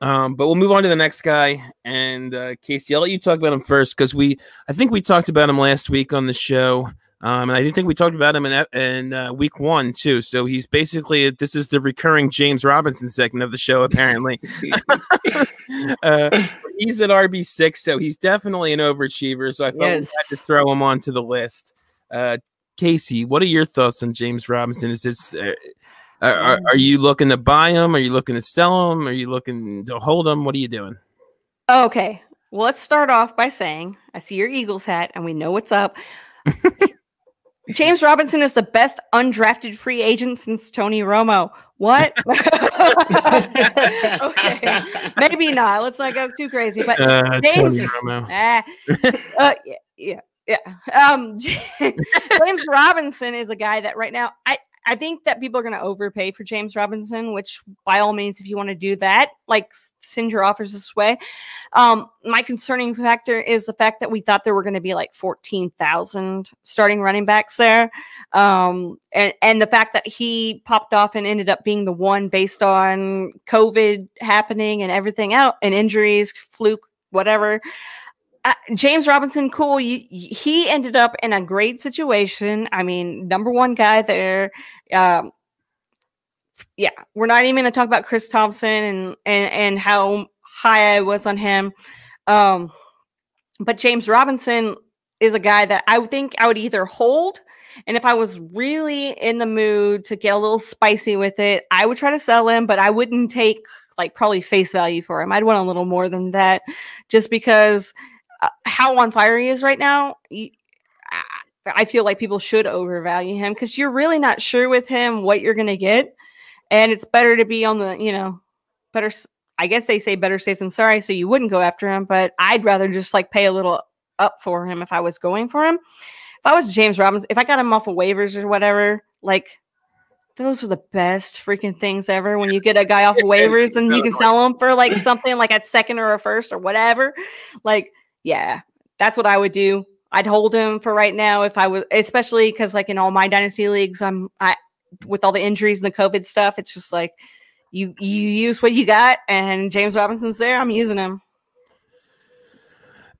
Um, but we'll move on to the next guy. And uh, Casey, I'll let you talk about him first because we, I think we talked about him last week on the show. Um, and I think we talked about him in, in uh, week one too. So he's basically this is the recurring James Robinson segment of the show. Apparently, uh, he's at RB six, so he's definitely an overachiever. So I felt yes. we had to throw him onto the list. Uh, Casey, what are your thoughts on James Robinson? Is this uh, Are, are, are you looking to buy him? Are you looking to sell him? Are you looking to hold him? What are you doing? Okay. Well, let's start off by saying I see your Eagles hat and we know what's up. James Robinson is the best undrafted free agent since Tony Romo. What? okay. Maybe not. Let's not go too crazy. But Uh, James- Tony Romo. Ah, uh, yeah, yeah, yeah. Um, James Robinson is a guy that right now I I think that people are going to overpay for James Robinson, which by all means, if you want to do that, like send your offers this way. Um, my concerning factor is the fact that we thought there were going to be like fourteen thousand starting running backs there, um, and and the fact that he popped off and ended up being the one based on COVID happening and everything out and injuries, fluke, whatever uh, James Robinson, cool. You, he ended up in a great situation. I mean, number one guy there. Um, yeah, we're not even going to talk about Chris Thompson and and and how high I was on him. Um, but James Robinson is a guy that I would think I would either hold, and if I was really in the mood to get a little spicy with it, I would try to sell him, but I wouldn't take like probably face value for him. I'd want a little more than that, just because Uh, how on fire he is right now. You, I, feel like people should overvalue him because you're really not sure with him what you're going to get, and it's better to be on the you know better. I guess they say better safe than sorry, so you wouldn't go after him. But I'd rather just like pay a little up for him if I was going for him. If I was James Robinson, if I got him off of waivers or whatever, like those are the best freaking things ever when you get a guy off of waivers and you can sell him for like something like at second or a first or whatever. Like, yeah, that's what I would do. I'd hold him for right now if I was, especially because like in all my dynasty leagues, I'm I with all the injuries and the COVID stuff. It's just like you you use what you got, and James Robinson's there. I'm using him.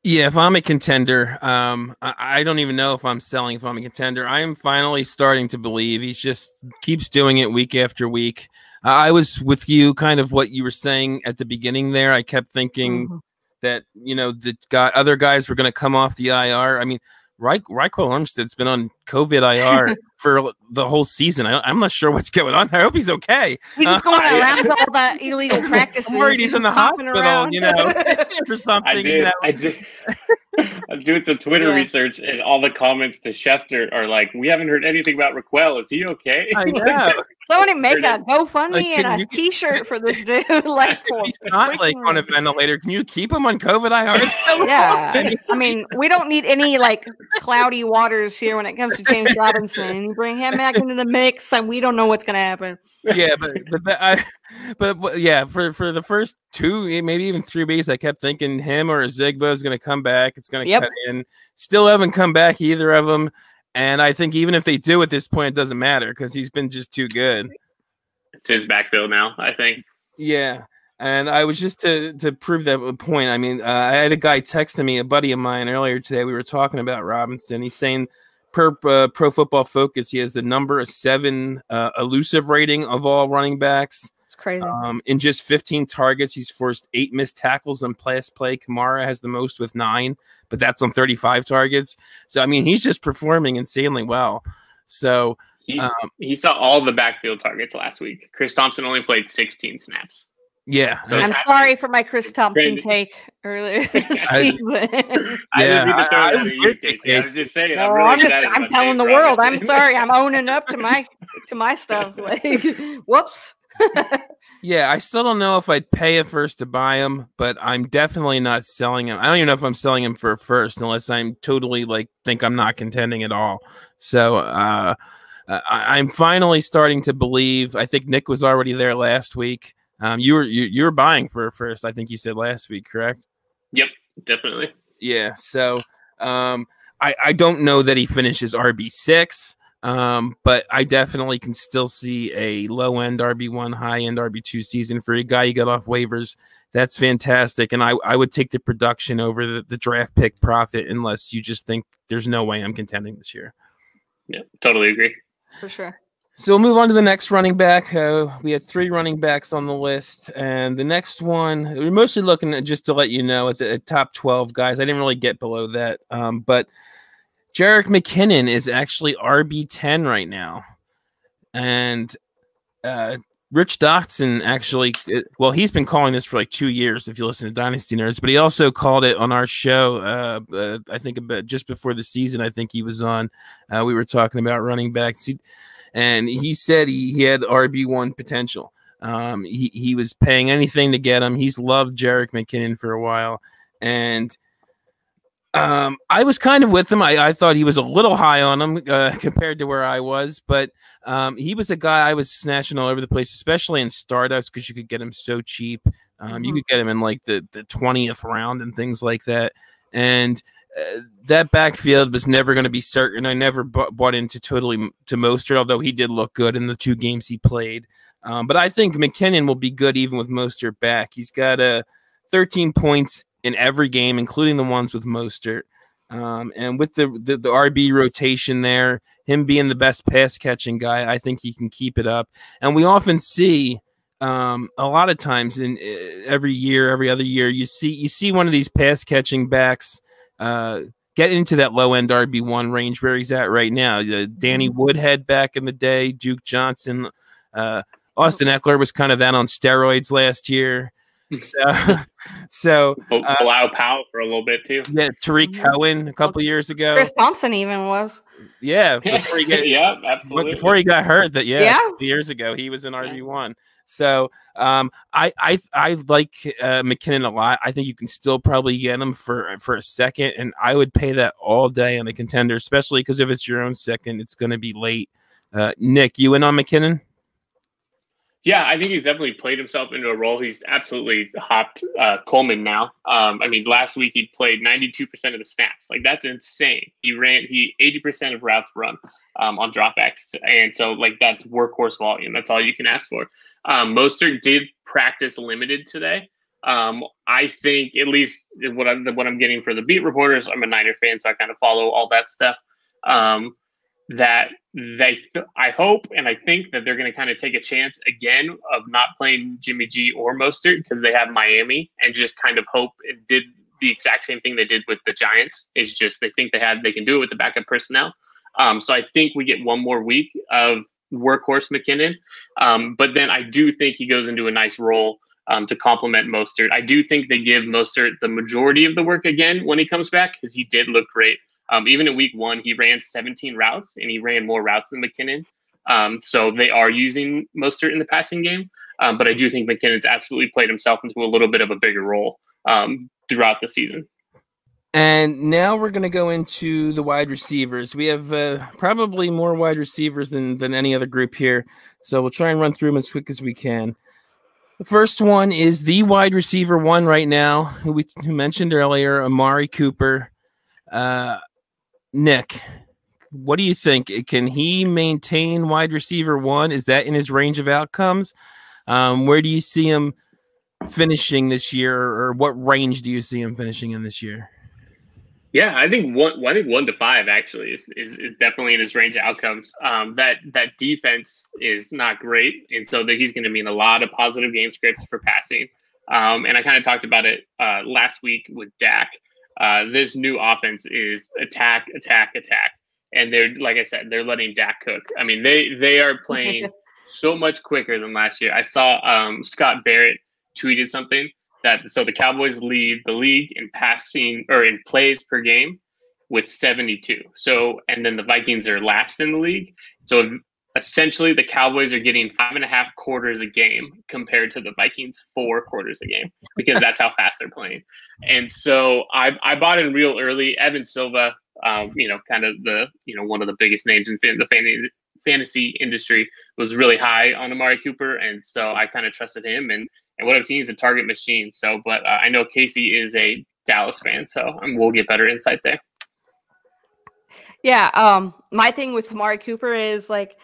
Yeah, if I'm a contender, um, I, I don't even know if I'm selling. If I'm a contender, I am finally starting to believe he's just keeps doing it week after week. Uh, I was with you, kind of what you were saying at the beginning there. I kept thinking Mhm. That you know the guy, other guys were going to come off the IR. I mean, Reich, Ryquell Armstead's been on COVID IR for the whole season. I, I'm not sure what's going on. I hope he's okay. He's just Uh, going I- around all the illegal practices. I'm worried he's in the hospital, around. you know, or something. I did. that- I did. I was doing some Twitter Yeah. research, and all the comments to Schefter are like, "We haven't heard anything about Ryquell. Is he okay?" I know. Somebody make a GoFundMe Like, and can a you- T-shirt for this dude. like, he's not like on a ventilator. Can you keep him on COVID IR? Yeah, I mean, we don't need any like cloudy waters here when it comes to James Robinson. You bring him back into the mix, and we don't know what's going to happen. yeah, but but but, I, but but yeah, for for the first two, eh, maybe even three weeks, I kept thinking him or Zigba is going to come back. It's going to Yep. cut in. Still haven't come back either of them. And I think even if they do at this point, it doesn't matter because he's been just too good. it's his backfield now. I think. Yeah. And I was just to to prove that point. I mean, uh, I had a guy texting me, a buddy of mine earlier today. We were talking about Robinson. He's saying per uh, Pro Football Focus, he has the number seven uh, elusive rating of all running backs. It's crazy. Um, in just 15 targets, he's forced eight missed tackles on pass play. Kamara has the most with nine, but that's on 35 targets. So I mean, he's just performing insanely well. So He's, Um, he saw all the backfield targets last week. Chris Thompson only played 16 snaps. Yeah, So I'm it's sorry for my Chris Thompson Brandon- take earlier this I- season. I Yeah, didn't mean to throw I- it I at you, would Casey. think I was just saying. No, I'm really I'm just I'm telling the world. I'm sorry. I'm owning up to my to my stuff. Like, whoops. Yeah, I still don't know if I'd pay a first to buy him, but I'm definitely not selling him. I don't even know if I'm selling him for a first unless I'm totally like think I'm not contending at all. So uh, I, I'm finally starting to believe. I think Nick was already there last week. Um, you were you, you were buying for first. I think you said last week, correct? Yep, definitely. Yeah. So um, I I don't know that he finishes RB six. Um, but I definitely can still see a low end RB1, high end RB2 season for a guy you got off waivers. That's fantastic. And I, I would take the production over the, the draft pick profit unless you just think there's no way I'm contending this year. Yeah, totally agree. For sure. So we'll move on to the next running back. Uh, we had three running backs on the list, and the next one we're mostly looking at just to let you know at the at top twelve guys. I didn't really get below that, um, but Jerick McKinnon is actually RB ten right now, and uh, Rich Dotson actually, well, he's been calling this for like two years. If you listen to Dynasty Nerds, but he also called it on our show. Uh, uh, I think about just before the season. I think he was on. Uh, we were talking about running backs, he, and he said he, he had RB one potential. Um, he he was paying anything to get him. He's loved Jerick McKinnon for a while, and um, I was kind of with him. I, I thought he was a little high on him uh, compared to where I was, but um, he was a guy I was snatching all over the place, especially in startups because you could get him so cheap. Um, You Mhm. could get him in like the the twentieth round and things like that, and uh, that backfield was never going to be certain. I never bought into totally to Mostert, although he did look good in the two games he played. Um, but I think McKinnon will be good even with Mostert back. He's got uh, 13 points in every game, including the ones with Mostert. Um, and with the, the the RB rotation there, him being the best pass catching guy, I think he can keep it up. And we often see um, a lot of times in uh, every year, every other year, you see you see one of these pass catching backs uh, get into that low end RB one range where he's at right now. Uh, Danny Woodhead back in the day, Duke Johnson, uh, Austin Ekeler was kind of that on steroids last year. So, so But Uh, Bilal Powell for a little bit too. yeah, Tarik Mhm. Cohen a couple years ago. Chris Thompson even was. Yeah, before he get yeah, absolutely. before he got hurt that yeah, Yeah. years ago he was in RB one. So um, I I I like uh, McKinnon a lot. I think you can still probably get him for for a second, and I would pay that all day on a contender, especially because if it's your own second, it's going to be late. Uh, Nick, you in on McKinnon? Yeah, I think he's definitely played himself into a role. He's absolutely hopped uh, Coleman now. Um, I mean, last week he played 92% of the snaps. Like that's insane. He ran he 80% of routes run um, on dropbacks, and so like that's workhorse volume. That's all you can ask for. Um, Mostert did practice limited today. Um, I think at least what I'm what I'm getting for the beat reporters. I'm a Niner fan, so I kind of follow all that stuff. Um, that they I hope and I think that they're going to kind of take a chance again of not playing Jimmy G or Mostert because they have Miami and just kind of hope it did the exact same thing they did with the Giants. Is just they think they have they can do it with the backup personnel. Um, so I think we get one more week of workhorse McKinnon, um, but then I do think he goes into a nice role um, to complement Mostert. I do think they give Mostert the majority of the work again when he comes back because he did look great. Um, even in week one, he ran 17 routes and he ran more routes than McKinnon. Um, so they are using Mostert in the passing game. Um, but I do think McKinnon's absolutely played himself into a little bit of a bigger role um, throughout the season. And now we're going to go into the wide receivers. We have uh, probably more wide receivers than, than any other group here. So we'll try and run through them as quick as we can. The first one is the wide receiver one right now, who we who mentioned earlier, Amari Cooper. Uh, Nick, what do you think? Can he maintain wide receiver one? Is that in his range of outcomes? Um, where do you see him finishing this year, or what range do you see him finishing in this year? Yeah, I think one. I think one to five actually is, is, is definitely in his range of outcomes. Um, that that defense is not great, and so that he's going to be in a lot of positive game scripts for passing. Um, and I kind of talked about it uh, last week with Dak. Uh, this new offense is attack, attack, attack, and they're like I said, they're letting Dak cook. I mean, they they are playing so much quicker than last year. I saw um, Scott Barrett tweeted something that so the Cowboys lead the league in passing or in plays per game with 72. So and then the Vikings are last in the league. So essentially the Cowboys are getting five and a half quarters a game compared to the Vikings four quarters a game because that's how fast they're playing. And so I I bought in real early. Evan Silva, um, you know, kind of the you know one of the biggest names in the fan- fantasy industry was really high on Amari Cooper, and so I kind of trusted him. And and what I've seen is a target machine. So, but uh, I know Casey is a Dallas fan, so um, we'll get better insight there. Yeah. Um, my thing with Amari Cooper is like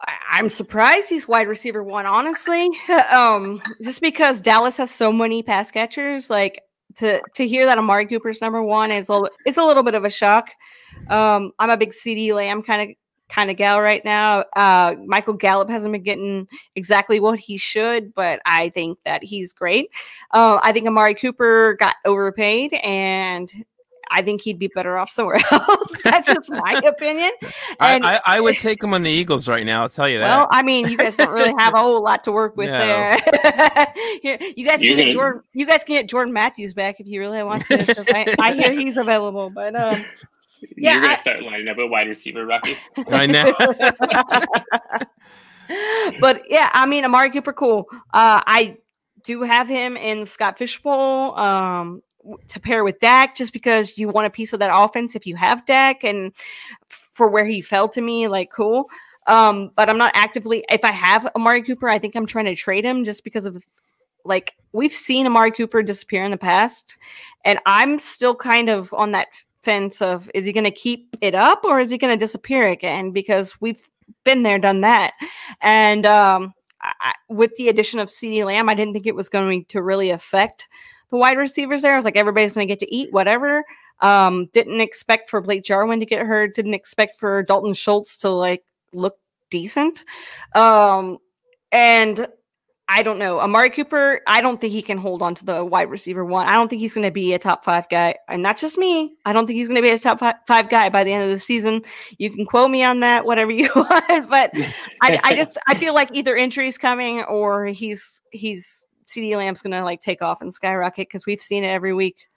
I- I'm surprised he's wide receiver one, honestly. um, just because Dallas has so many pass catchers, like to to hear that Amari Cooper's number one is a is a little bit of a shock. Um, I'm a big CeeDee Lamb kind of kind of gal right now. Uh, Michael Gallup hasn't been getting exactly what he should, but I think that he's great. Uh, I think Amari Cooper got overpaid and I think he'd be better off somewhere else. That's just my opinion. I, And I, I would take him on the Eagles right now. I'll tell you that. well, I mean, you guys don't really have a whole lot to work with No. there. Here, you guys can get Jordan. You guys can get Jordan Matthews back if you really want to. I, I hear he's available, but um, Yeah, You're gonna I- start lining up a wide receiver, Rocky. I know. but yeah, I mean, Amari Cooper, cool. Uh, I do have him in Scott Fish Bowl um, to pair with Dak, just because you want a piece of that offense if you have Dak, and for where he fell to me, like cool. Um, but I'm not actively. If I have Amari Cooper, I think I'm trying to trade him just because of like we've seen Amari Cooper disappear in the past, and I'm still kind of on that fence of is he going to keep it up or is he going to disappear again? Because we've been there, done that, and um, I, with the addition of CeeDee Lamb, I didn't think it was going to really affect the wide receivers there. I was like, everybody's going to get to eat whatever. Um, didn't expect for Blake Jarwin to get hurt. Didn't expect for Dalton Schultz to like look decent. Um, and I don't know. Amari Cooper, I don't think he can hold on to the wide receiver one. I don't think he's going to be a top five guy. And that's just me. I don't think he's going to be a top fi- five guy by the end of the season. You can quote me on that, whatever you want. But I, I just I feel like either injury's coming or he's he's CeeDee Lamb's going to like take off and skyrocket because we've seen it every week.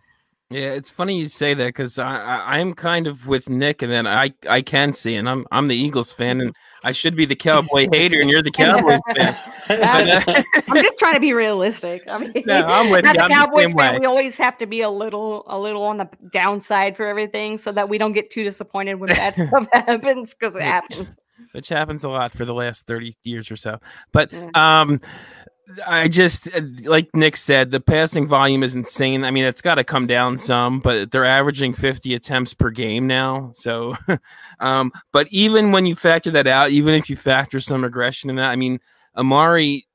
Yeah, it's funny you say that because I, I I'm kind of with Nick, and then I I can see, and I'm I'm the Eagles fan, and I should be the Cowboy hater, and you're the Cowboys fan. But, uh, I'm just trying to be realistic. I mean, No, I'm with as a Cowboys fan, way. we always have to be a little, a little on the downside for everything, so that we don't get too disappointed when bad stuff happens because it happens. which happens a lot for the last 30 years or so. But Yeah. um I just uh, like Nick said, the passing volume is insane. I mean, it's got to come down some, but they're averaging 50 attempts per game now. So, um, but even when you factor that out, even if you factor some aggression in that, I mean, Amari,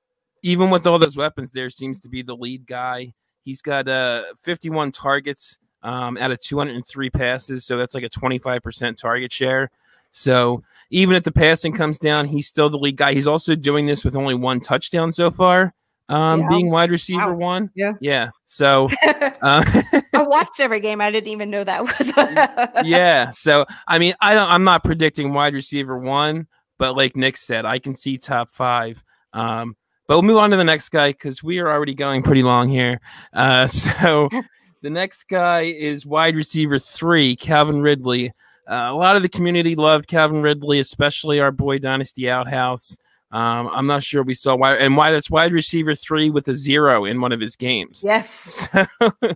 even with all those weapons, there seems to be the lead guy. He's got uh 51 targets um, out of 203 passes, so that's like a 25% target share. So even if the passing comes down, he's still the lead guy. He's also doing this with only one touchdown so far, um, Yeah. being wide receiver Wow. one. Yeah. yeah. So, uh, I watched every game. I didn't even know that was. yeah. So I mean, I don't. I'm not predicting wide receiver one, but like Nick said, I can see top five. Um, but we'll move on to the next guy because we are already going pretty long here. Uh, so the next guy is wide receiver three, Calvin Ridley. Uh, a lot of the community loved Calvin Ridley, especially our boy Dynasty Outhouse. Um, I'm not sure we saw why and why that's wide receiver three with a zero in one of his games. yes. So,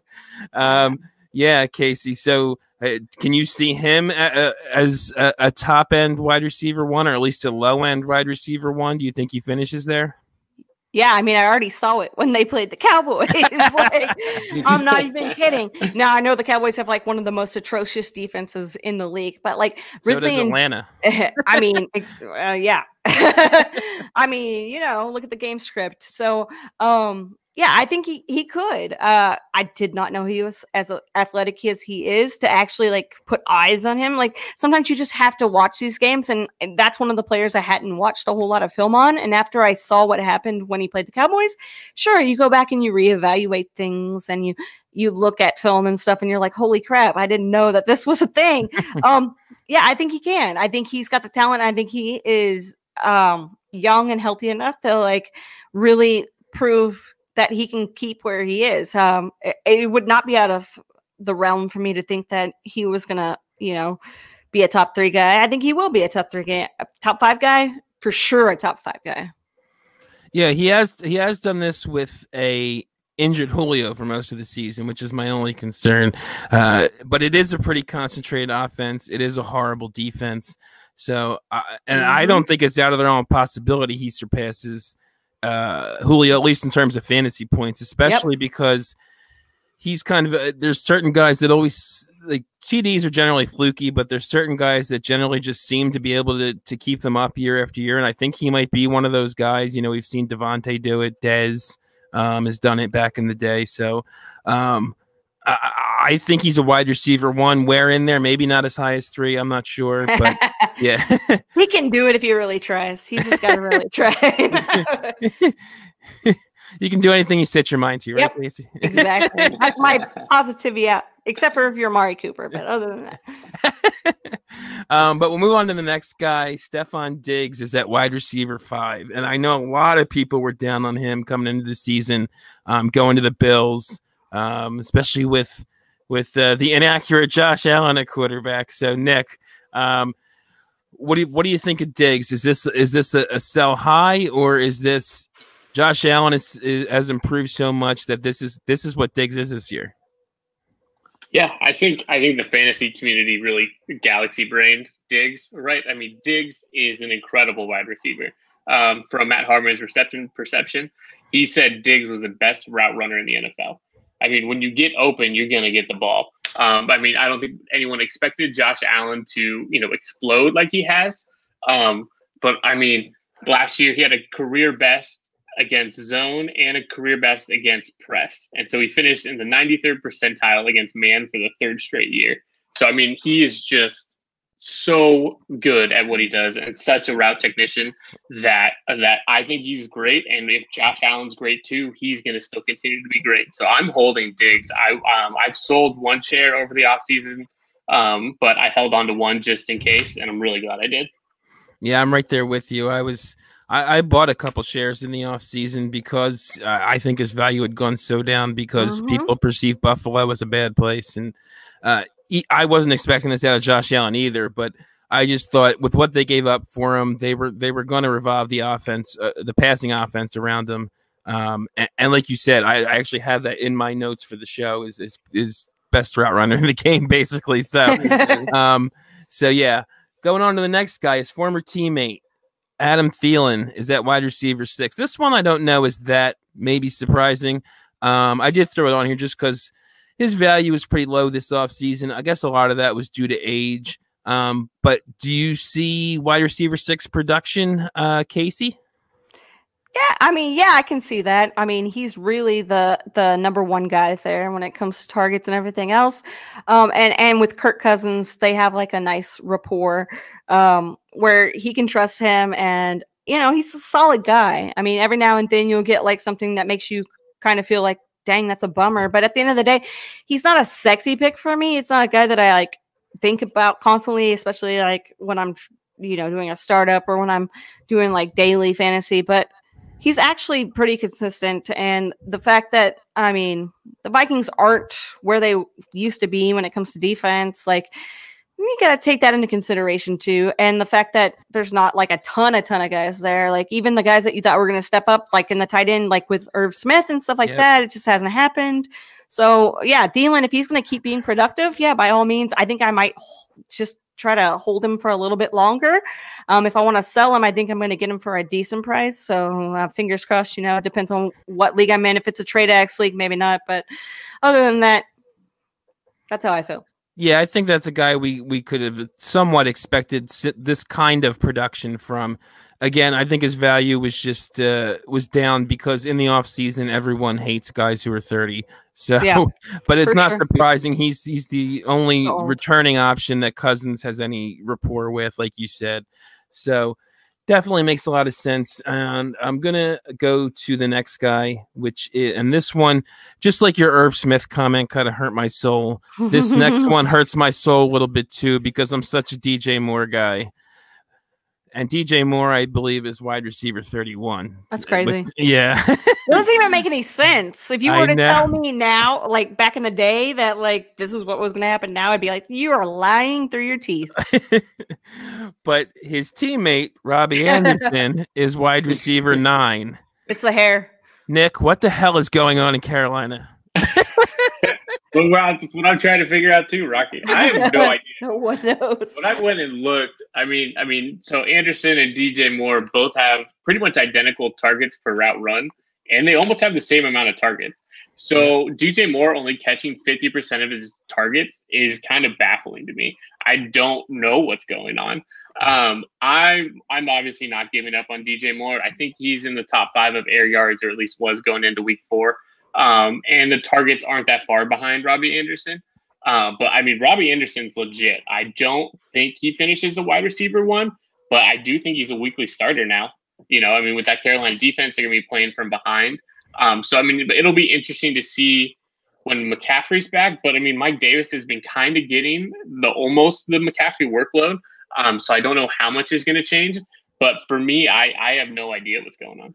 um, yeah, Casey. So, uh, can you see him a- a- as a, a top end wide receiver one, or at least a low end wide receiver one? Do you think he finishes there? Yeah, I mean, I already saw it when they played the Cowboys. like, I'm not even kidding. Now I know the Cowboys have like one of the most atrocious defenses in the league, but like So Ridley does and Atlanta. I mean, uh, yeah. I mean, you know, look at the game script. So, um, yeah, I think he he could. Uh, I did not know he was as athletic as he is to actually like put eyes on him. Like sometimes you just have to watch these games, and, and that's one of the players I hadn't watched a whole lot of film on. And after I saw what happened when he played the Cowboys, sure, you go back and you reevaluate things, and you you look at film and stuff, and you're like, holy crap, I didn't know that this was a thing. um, yeah, I think he can. I think he's got the talent. I think he is um young and healthy enough to like really prove that he can keep where he is. Um it, it would not be out of the realm for me to think that he was gonna, you know, be a top three guy. I think he will be a top three guy, top five guy for sure. A top five guy. Yeah, he has he has done this with a injured Julio for most of the season, which is my only concern. Uh, but it is a pretty concentrated offense. It is a horrible defense. So, uh, and I Mhm. don't think it's out of their own possibility he surpasses uh, Julio, at least in terms of fantasy points, especially because he's kind of uh, there's certain guys that always like TDs are generally fluky, but there's certain guys that generally just seem to be able to to keep them up year after year, and I think he might be one of those guys. You know, we've seen Davante do it, Dez um, has done it back in the day, so um, I, I think he's a wide receiver one. Where in there, maybe not as high as three, I'm not sure, but yeah. he can do it if he really tries. He's just got to really try. you can do anything you set your mind to, right? Yep. Exactly. That's my positivity out except for if you're Mari Cooper. But other than that, um, but we'll move on to the next guy. Stefon Diggs is at wide receiver five, and I know a lot of people were down on him coming into the season, um, going to the Bills, um, especially with with uh, the inaccurate Josh Allen at quarterback. So Nick, um, what do you, what do you think of Diggs? Is this is this a, a sell high or is this Josh Allen is, is, has improved so much that this is this is what Diggs is this year? Yeah, I think I think the fantasy community really galaxy brained Diggs, right? I mean, Diggs is an incredible wide receiver. Um, from Matt Harmon's reception perception, he said Diggs was the best route runner in the NFL. I mean, when you get open, you're gonna get the ball. Um, I mean, I don't think anyone expected Josh Allen to, you know, explode like he has. Um, but I mean, last year he had a career best against zone and a career best against press. And so he finished in the 93rd percentile against man for the third straight year. So, I mean, he is just so good at what he does and such a route technician that that I think he's great. And if Josh Allen's great too, he's going to still continue to be great. So I'm holding Diggs. I um, I've sold one share over the offseason, um, but I held on to one just in case, and I'm really glad I did. Yeah, I'm right there with you. I was I, I bought a couple shares in the off season because uh, I think his value had gone so down because Mhm. people perceive Buffalo as a bad place, and uh, he, I wasn't expecting this out of Josh Allen either. But I just thought with what they gave up for him, they were they were going to revolve the offense, uh, the passing offense around him. Um, and, and like you said, I, I actually have that in my notes for the show. Is is, is best route runner in the game, basically. So um, so yeah, going on to the next guy, his former teammate Adam Thielen is at wide receiver six. This one I don't know is that maybe surprising. Um, I did throw it on here just because his value is pretty low this offseason. I guess a lot of that was due to age. Um, but do you see wide receiver six production, uh, Casey? Yeah, I mean, yeah, I can see that. I mean, he's really the the number one guy there when it comes to targets and everything else. Um, and and with Kirk Cousins, they have like a nice rapport um, where he can trust him, and you know, he's a solid guy. I mean, every now and then you'll get like something that makes you kind of feel like, dang, that's a bummer. But at the end of the day, he's not a sexy pick for me. It's not a guy that I like think about constantly, especially like when I'm, you know, doing a startup or when I'm doing like daily fantasy. But he's actually pretty consistent. And the fact that, I mean, the Vikings aren't where they used to be when it comes to defense, like, you got to take that into consideration too. And the fact that there's not like a ton, a ton of guys there, like even the guys that you thought were going to step up, like in the tight end, like with Irv Smith and stuff like Yep. that, it just hasn't happened. So yeah, Thielen, if he's going to keep being productive, yeah, by all means, I think I might just try to hold him for a little bit longer. Um, if I want to sell him, I think I'm going to get him for a decent price. So uh, fingers crossed. You know, it depends on what league I'm in. If it's a trade X league, maybe not. But other than that, that's how I feel. Yeah, I think that's a guy we we could have somewhat expected this kind of production from. Again, I think his value was just uh, was down because in the off season everyone hates guys who are 30. So Yeah, but it's not sure. surprising he's he's the only So returning option that Cousins has any rapport with like you said. So definitely makes a lot of sense and I'm going to go to the next guy which is, and this one just like your Irv Smith comment kind of hurt my soul this next one hurts my soul a little bit too because I'm such a DJ Moore guy. And DJ Moore, I believe, is wide receiver 31. That's But- crazy. yeah. It doesn't even make any sense. If you I were to know. tell me now, like back in the day, that like this is what was going to happen, now I'd be like, you are lying through your teeth. but his teammate, Robbie Anderson, is wide receiver nine. It's the hair. Nick, what the hell is going on in Carolina? Well, well, that's what I'm trying to figure out too, Rocky. I have no idea. No one knows. When I went and looked, I mean, I mean, so Anderson and DJ Moore both have pretty much identical targets per route run, and they almost have the same amount of targets. So DJ Moore only catching 50% of his targets is kind of baffling to me. I don't know what's going on. Um, I'm I'm obviously not giving up on DJ Moore. I think he's in the top five of air yards, or at least was going into week four. Um, and the targets aren't that far behind Robbie Anderson. Uh, but I mean, Robbie Anderson's legit. I don't think he finishes a wide receiver one, but I do think he's a weekly starter now. You know, I mean, with that Carolina defense, they're going to be playing from behind. Um, so I mean, it'll be interesting to see when McCaffrey's back. But I mean, Mike Davis has been kind of getting the almost the McCaffrey workload. Um, so I don't know how much is going to change. But for me, I I have no idea what's going on.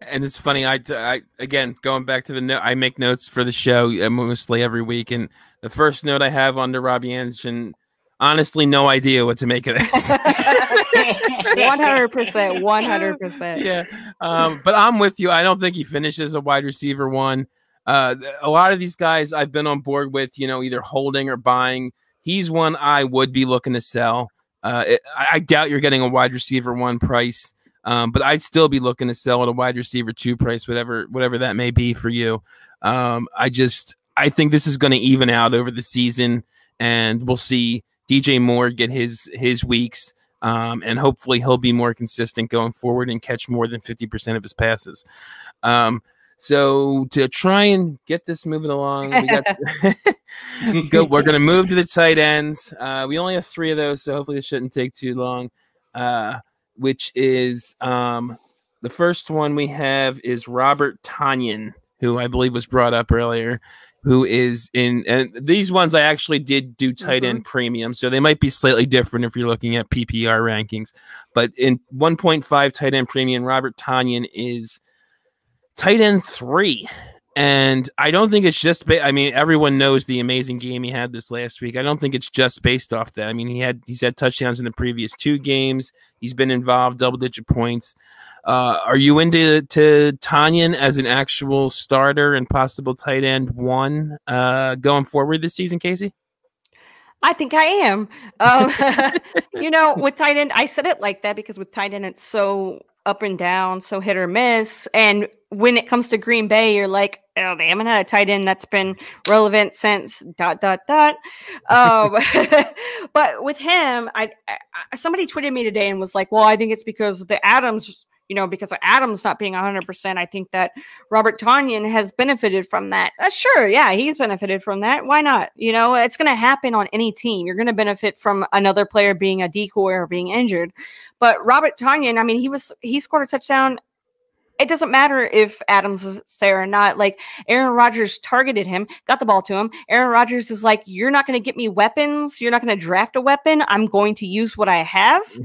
And it's funny. I, I again going back to the note. I make notes for the show uh, mostly every week, and the first note I have under Robbie Anderson honestly no idea what to make of this. One hundred percent, one hundred percent. Yeah, um, but I'm with you. I don't think he finishes a wide receiver one. Uh, a lot of these guys I've been on board with, you know, either holding or buying. He's one I would be looking to sell. Uh, it, I doubt you're getting a wide receiver one price, um, but I'd still be looking to sell at a wide receiver two price, whatever whatever that may be for you. Um, I just I think this is going to even out over the season, and we'll see DJ Moore get his his weeks, um, and hopefully he'll be more consistent going forward and catch more than fifty percent of his passes. Um, so to try and get this moving along, we got go, we're going to move to the tight ends. Uh, we only have three of those, so hopefully this shouldn't take too long. Uh, which is um, the first one we have is Robert Tonyan, who I believe was brought up earlier who is in and these ones I actually did do tight end mm-hmm. premium, so they might be slightly different if you're looking at PPR rankings. But in 1.5 tight end premium, Robert Tonyan is tight end three. And I don't think it's just. Ba- I mean, everyone knows the amazing game he had this last week. I don't think it's just based off that. I mean, he had he's had touchdowns in the previous two games. He's been involved, double digit points. Uh, are you into to Tonyan as an actual starter and possible tight end one uh, going forward this season, Casey? I think I am. Um, you know, with tight end, I said it like that because with tight end, it's so up and down, so hit or miss. And when it comes to Green Bay, you're like, oh, they haven't had a tight end that's been relevant since dot dot dot. Um, but with him, I, I, somebody tweeted me today and was like, well, I think it's because the Adams you know, because of Adams not being 100%, I think that Robert Tonyan has benefited from that. Uh, sure, yeah, he's benefited from that. Why not? You know, it's going to happen on any team. You're going to benefit from another player being a decoy or being injured. But Robert Tonyan, I mean, he was he scored a touchdown it doesn't matter if Adams is there or not. Like Aaron Rodgers targeted him, got the ball to him. Aaron Rodgers is like, You're not going to get me weapons. You're not going to draft a weapon. I'm going to use what I have mm.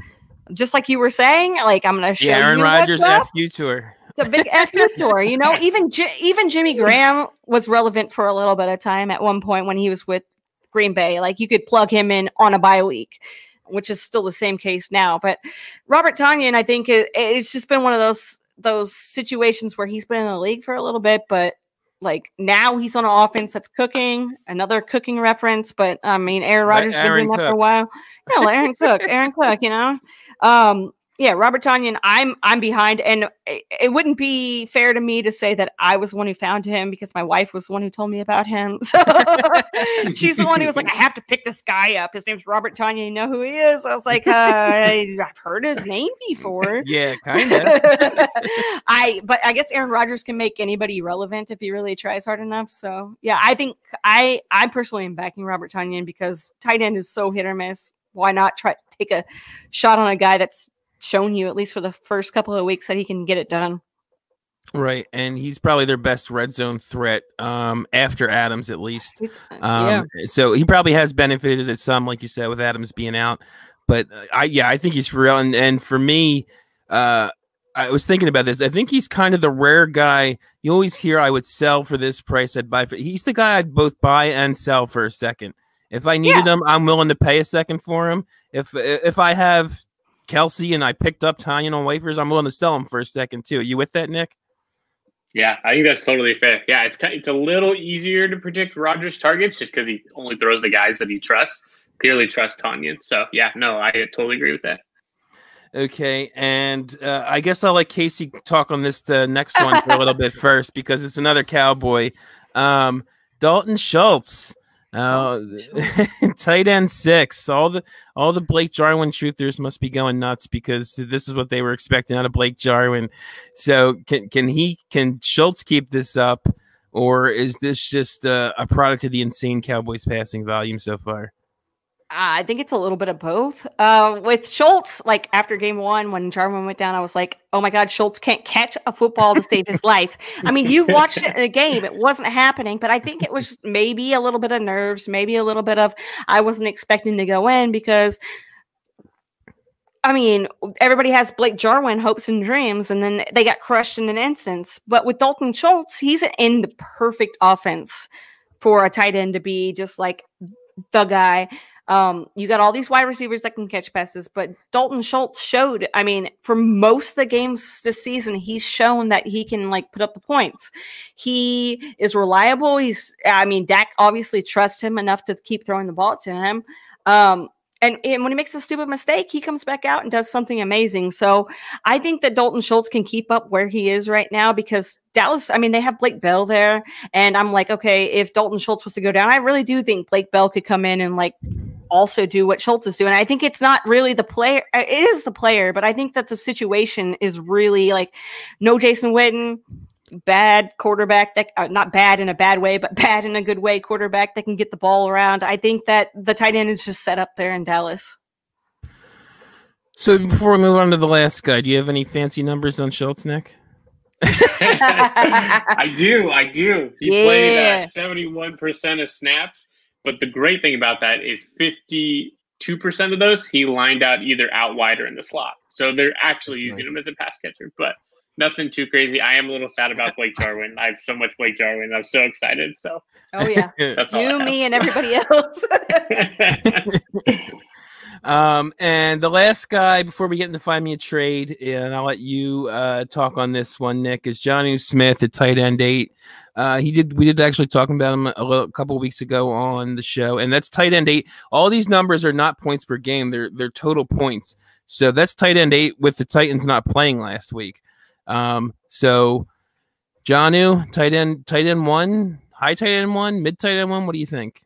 just like you were saying, like I'm going to show yeah, Aaron Rodgers F you tour. It's a big F you tour. You know, even J- even Jimmy Graham was relevant for a little bit of time at one point when he was with Green Bay. Like you could plug him in on a bye week, which is still the same case now. But Robert Tonyan, I think it, it's just been one of those those situations where he's been in the league for a little bit, but like now he's on an offense that's cooking. Another cooking reference, but I mean Aaron Rodgers has been doing that for a while. No, Aaron Cook, Aaron Cook, you know. Um, yeah, Robert Tonyan, I'm I'm behind, and it, it, wouldn't be fair to me to say that I was the one who found him because my wife was the one who told me about him. So she's the one who was like, I have to pick this guy up. His name's Robert Tonyan. You know who he is? I was like, uh, I've heard his name before. yeah, kind of. I but I guess Aaron Rodgers can make anybody relevant if he really tries hard enough. So yeah, I think I I personally am backing Robert Tonyan because tight end is so hit or miss why not try take a shot on a guy that's shown you at least for the first couple of weeks that he can get it done. Right, and he's probably their best red zone threat um, after Adams, at least. Uh, um, yeah. So he probably has benefited at some, like you said, with Adams being out. But uh, I, yeah, I think he's for real. And, and for me, uh, I was thinking about this. I think he's kind of the rare guy. You always hear I would sell for this price. I'd buy for. He's the guy I'd both buy and sell for a second. If I needed yeah. him, I'm willing to pay a second for him. If if I have Kelce and I picked up Tonyan on waivers, I'm willing to sell him for a second too. Are you with that, Nick? Yeah, I think that's totally fair. Yeah, it's it's a little easier to predict Rodgers' targets just because he only throws the guys that he trusts. Clearly, trust Tonyan. So yeah, no, I totally agree with that. Okay, and uh, I guess I'll let Casey talk on this the next one for a little bit first because it's another cowboy, um, Dalton Schultz. Uh, tight end six. All the all the Blake Jarwin truthers must be going nuts because this is what they were expecting out of Blake Jarwin. So can can he can Schultz keep this up, or is this just uh, a product of the insane Cowboys passing volume so far? I think it's a little bit of both. Uh, with Schultz, like after game one, when Jarwin went down, I was like, oh my God, Schultz can't catch a football to save his life. I mean, you watched it in the game, it wasn't happening, but I think it was maybe a little bit of nerves, maybe a little bit of I wasn't expecting to go in because. I mean, everybody has Blake Jarwin hopes and dreams, and then they got crushed in an instance. But with Dalton Schultz, he's in the perfect offense for a tight end to be just like the guy. Um, you got all these wide receivers that can catch passes, but Dalton Schultz showed, I mean, for most of the games this season, he's shown that he can like put up the points. He is reliable. He's, I mean, Dak obviously trusts him enough to keep throwing the ball to him. Um, and, and, when he makes a stupid mistake, he comes back out and does something amazing. So I think that Dalton Schultz can keep up where he is right now because Dallas, I mean, they have Blake Bell there. And I'm like, okay, if Dalton Schultz was to go down, I really do think Blake Bell could come in and like also do what Schultz is doing. I think it's not really the player, uh, it is the player, but I think that the situation is really like no Jason Witten, bad quarterback that uh, not bad in a bad way, but bad in a good way quarterback that can get the ball around. I think that the tight end is just set up there in Dallas. So before we move on to the last guy, do you have any fancy numbers on Schultz, Nick? I do, I do. He yeah. played uh, seventy-one percent of snaps. But the great thing about that is 52% of those he lined out either out wide or in the slot. So they're actually using nice. him as a pass catcher, but nothing too crazy. I am a little sad about Blake Jarwin. I have so much Blake Jarwin. I'm so excited. So Oh yeah. you, me, and everybody else. um, and the last guy before we get into find me a trade, and I'll let you uh, talk on this one, Nick, is Jonnu Smith at tight end eight. Uh, he did. We did actually talk about him a, little, a couple weeks ago on the show, and that's tight end eight. All these numbers are not points per game; they're they're total points. So that's tight end eight with the Titans not playing last week. Um, so Jonnu, tight end, tight end one, high tight end one, mid tight end one. What do you think?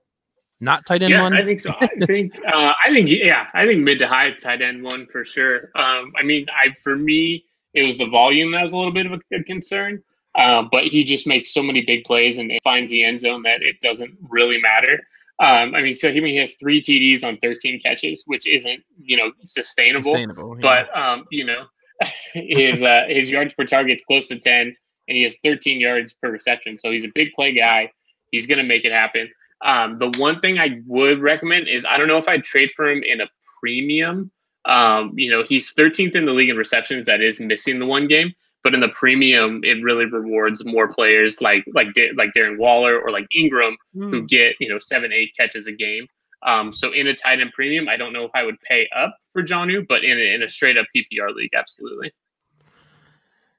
Not tight end yeah, one. I think so. I think. Uh, I think. Yeah, I think mid to high tight end one for sure. Um, I mean, I for me, it was the volume that was a little bit of a, a concern. Uh, but he just makes so many big plays and finds the end zone that it doesn't really matter. Um, I mean, so he, he has three TDs on 13 catches, which isn't you know sustainable. sustainable yeah. But um, you know, his uh, his yards per target is close to 10, and he has 13 yards per reception. So he's a big play guy. He's going to make it happen. Um, the one thing I would recommend is I don't know if I'd trade for him in a premium. Um, you know, he's 13th in the league in receptions. That is missing the one game but in the premium, it really rewards more players like like like Darren Waller or like Ingram mm. who hmm. get you know seven eight catches a game. Um, so in a tight end premium, I don't know if I would pay up for Jonnu, but in a, in a straight up PPR league, absolutely.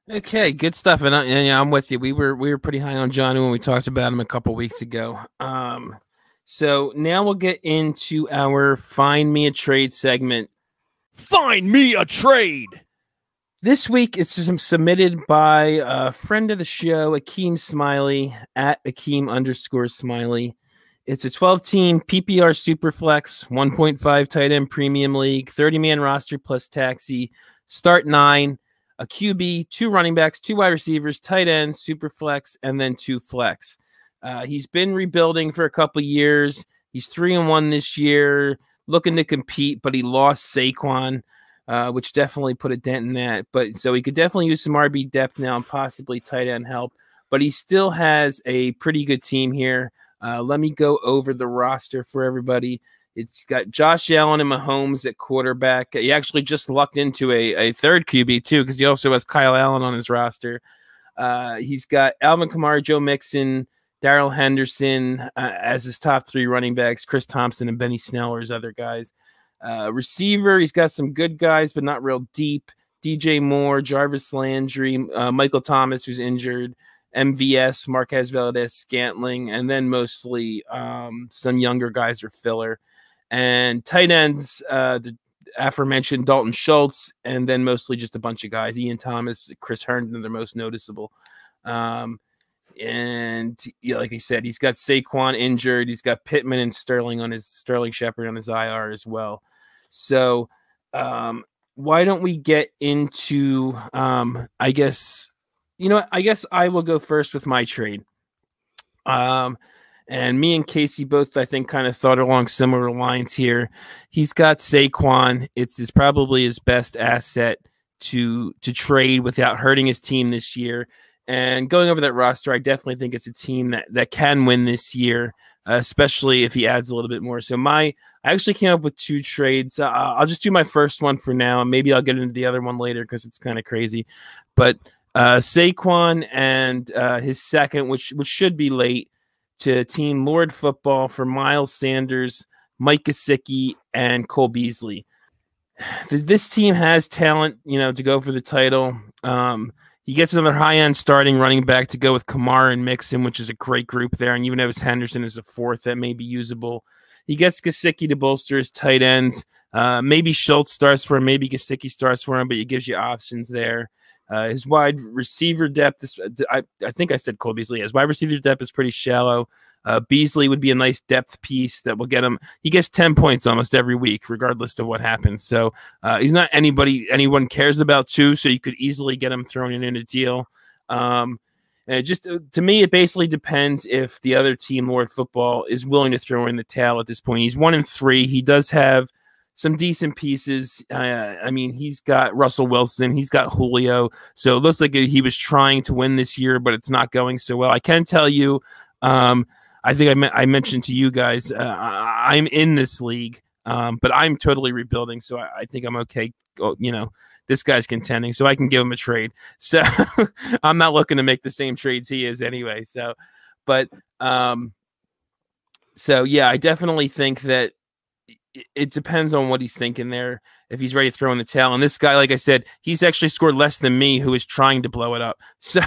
Okay, good stuff, and, I, and yeah, I'm with you. We were we were pretty high on Jonnu when we talked about him a couple weeks ago. Um, so now we'll get into our find me a trade segment. Find me a trade. This week, it's submitted by a friend of the show, Akeem Smiley at Akeem underscore Smiley. It's a 12 team PPR Superflex, 1.5 tight end premium league, 30 man roster plus taxi, start nine, a QB, two running backs, two wide receivers, tight end, super flex, and then two flex. Uh, he's been rebuilding for a couple years. He's three and one this year, looking to compete, but he lost Saquon uh, which definitely put a dent in that. But so he could definitely use some RB depth now and possibly tight end help. But he still has a pretty good team here. Uh, let me go over the roster for everybody. It's got Josh Allen and Mahomes at quarterback. He actually just lucked into a, a third QB too, because he also has Kyle Allen on his roster. Uh, he's got Alvin Kamara, Joe Mixon, Darrell Henderson uh, as his top three running backs. Chris Thompson and Benny Snell are his other guys. Uh, receiver, he's got some good guys, but not real deep. DJ Moore, Jarvis Landry, uh, Michael Thomas, who's injured, MVS, Marquez Valdes, Scantling, and then mostly um, some younger guys are filler. And tight ends, uh, the aforementioned Dalton Schultz, and then mostly just a bunch of guys. Ian Thomas, Chris Herndon, they're most noticeable. Um, and yeah, like I said, he's got Saquon injured. He's got Pittman and Sterling on his Sterling Shepard on his IR as well. So, um, why don't we get into? Um, I guess you know. I guess I will go first with my trade. Um, And me and Casey both, I think, kind of thought along similar lines here. He's got Saquon. It's his, probably his best asset to to trade without hurting his team this year. And going over that roster, I definitely think it's a team that that can win this year, uh, especially if he adds a little bit more. So my, I actually came up with two trades. Uh, I'll just do my first one for now, and maybe I'll get into the other one later because it's kind of crazy. But uh, Saquon and uh, his second, which which should be late, to Team Lord Football for Miles Sanders, Mike Gesicki, and Cole Beasley. This team has talent, you know, to go for the title. Um, he gets another high end starting running back to go with Kamara and Mixon, which is a great group there. And even Evan Henderson is a fourth that may be usable. He gets Gesicki to bolster his tight ends. Uh, maybe Schultz starts for him, maybe Gesicki starts for him, but it gives you options there. Uh, his wide receiver depth is, I, I think I said Cole Beasley. His wide receiver depth is pretty shallow. Uh, Beasley would be a nice depth piece that will get him. He gets 10 points almost every week, regardless of what happens. So uh, he's not anybody anyone cares about, too. So you could easily get him thrown in, in a deal. Um, and just uh, to me, it basically depends if the other team, Lord Football, is willing to throw in the towel at this point. He's one in three. He does have some decent pieces. Uh, I mean, he's got Russell Wilson, he's got Julio. So it looks like he was trying to win this year, but it's not going so well. I can tell you, um, I think I, me- I mentioned to you guys, uh, I'm in this league, um, but I'm totally rebuilding. So I, I think I'm okay. Oh, you know, this guy's contending, so I can give him a trade. So I'm not looking to make the same trades he is anyway. So, but, um, so yeah, I definitely think that it depends on what he's thinking there. If he's ready to throw in the towel, and this guy, like I said, he's actually scored less than me, who is trying to blow it up. So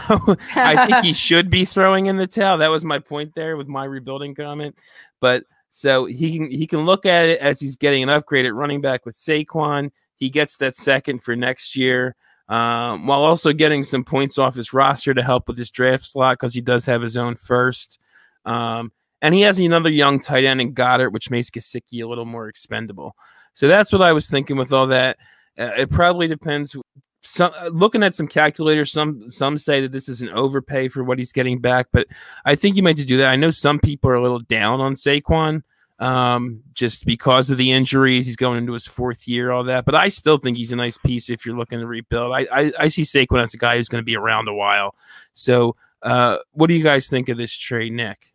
I think he should be throwing in the towel. That was my point there with my rebuilding comment. But so he can he can look at it as he's getting an upgrade at running back with Saquon. He gets that second for next year. Um, while also getting some points off his roster to help with his draft slot because he does have his own first. Um, and he has another young tight end in Goddard, which makes Gesicki a little more expendable. So that's what I was thinking with all that. Uh, it probably depends. Some, uh, looking at some calculators, some some say that this is an overpay for what he's getting back, but I think you might to do that. I know some people are a little down on Saquon um, just because of the injuries. He's going into his fourth year, all that. But I still think he's a nice piece if you're looking to rebuild. I I, I see Saquon as a guy who's going to be around a while. So, uh, what do you guys think of this trade, Nick?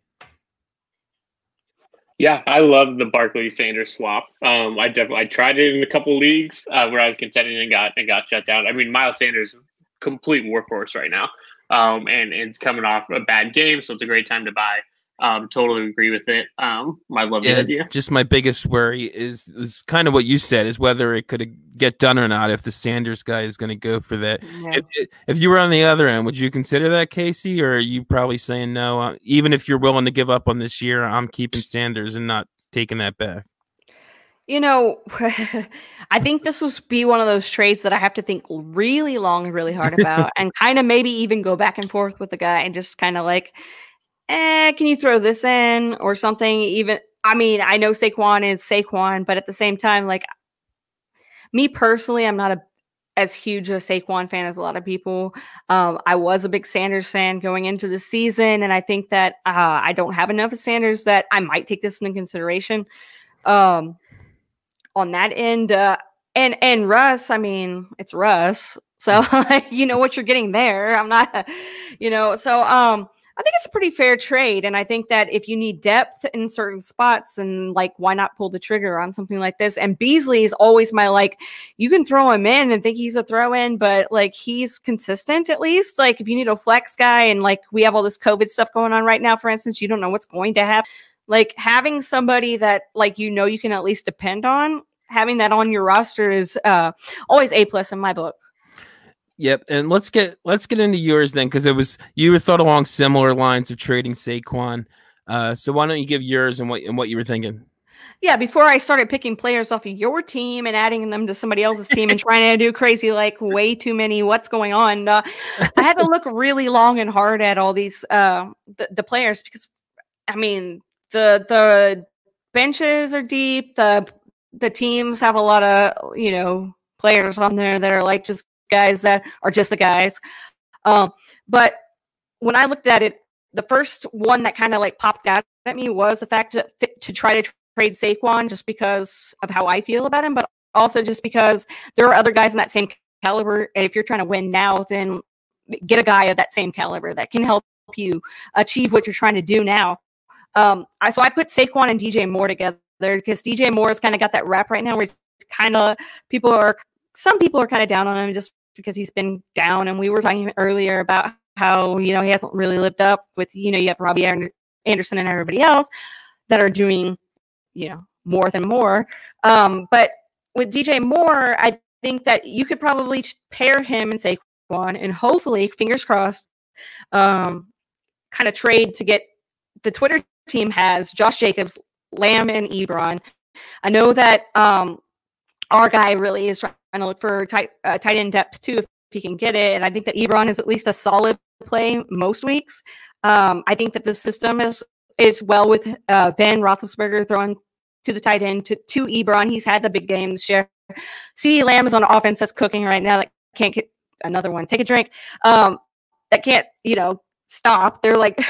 Yeah, I love the Barkley Sanders swap. Um, I definitely I tried it in a couple leagues uh, where I was contending and got and got shut down. I mean, Miles Sanders, complete workhorse right now, um, and, and it's coming off a bad game, so it's a great time to buy. Um, totally agree with it. Um, I love the idea. Just my biggest worry is is kind of what you said is whether it could get done or not. If the Sanders guy is going to go for that, yeah. if, if, you were on the other end, would you consider that Casey, or are you probably saying no? Uh, even if you're willing to give up on this year, I'm keeping Sanders and not taking that back. You know, I think this will be one of those trades that I have to think really long and really hard about, and kind of maybe even go back and forth with the guy and just kind of like eh, can you throw this in or something? Even, I mean, I know Saquon is Saquon, but at the same time, like me personally, I'm not a as huge a Saquon fan as a lot of people. Um, I was a big Sanders fan going into the season, and I think that uh, I don't have enough of Sanders that I might take this into consideration. Um, on that end, uh, and and Russ, I mean, it's Russ, so you know what you're getting there. I'm not, you know, so um, I think it's a pretty fair trade. And I think that if you need depth in certain spots, and like, why not pull the trigger on something like this? And Beasley is always my like, you can throw him in and think he's a throw in, but like, he's consistent at least. Like, if you need a flex guy and like, we have all this COVID stuff going on right now, for instance, you don't know what's going to happen. Like, having somebody that like, you know, you can at least depend on, having that on your roster is uh, always A plus in my book. Yep, and let's get let's get into yours then, because it was you were thought along similar lines of trading Saquon. Uh, so why don't you give yours and what and what you were thinking? Yeah, before I started picking players off of your team and adding them to somebody else's team and trying to do crazy like way too many what's going on, uh, I had to look really long and hard at all these uh, the, the players because I mean the the benches are deep. The the teams have a lot of you know players on there that are like just guys that are just the guys. Um, but when I looked at it, the first one that kind of like popped out at me was the fact to, to try to trade Saquon just because of how I feel about him, but also just because there are other guys in that same caliber. And if you're trying to win now, then get a guy of that same caliber that can help you achieve what you're trying to do now. Um, I so I put Saquon and DJ Moore together because DJ Moore has kind of got that rap right now where he's kind of people are some people are kind of down on him just because he's been down. And we were talking earlier about how you know he hasn't really lived up with you know you have Robbie Anderson and everybody else that are doing you know more than more. Um, but with DJ Moore, I think that you could probably pair him and Saquon, and hopefully, fingers crossed, um, kind of trade to get the Twitter team has Josh Jacobs, Lamb, and Ebron. I know that um, our guy really is trying to look for tight uh, tight end depth too, if he can get it. And I think that Ebron is at least a solid play most weeks. Um, I think that the system is is well with uh, Ben Roethlisberger throwing to the tight end to, to Ebron. He's had the big game this year. CeeDee Lamb is on offense that's cooking right now. That can't get another one. Take a drink. Um, that can't you know stop. They're like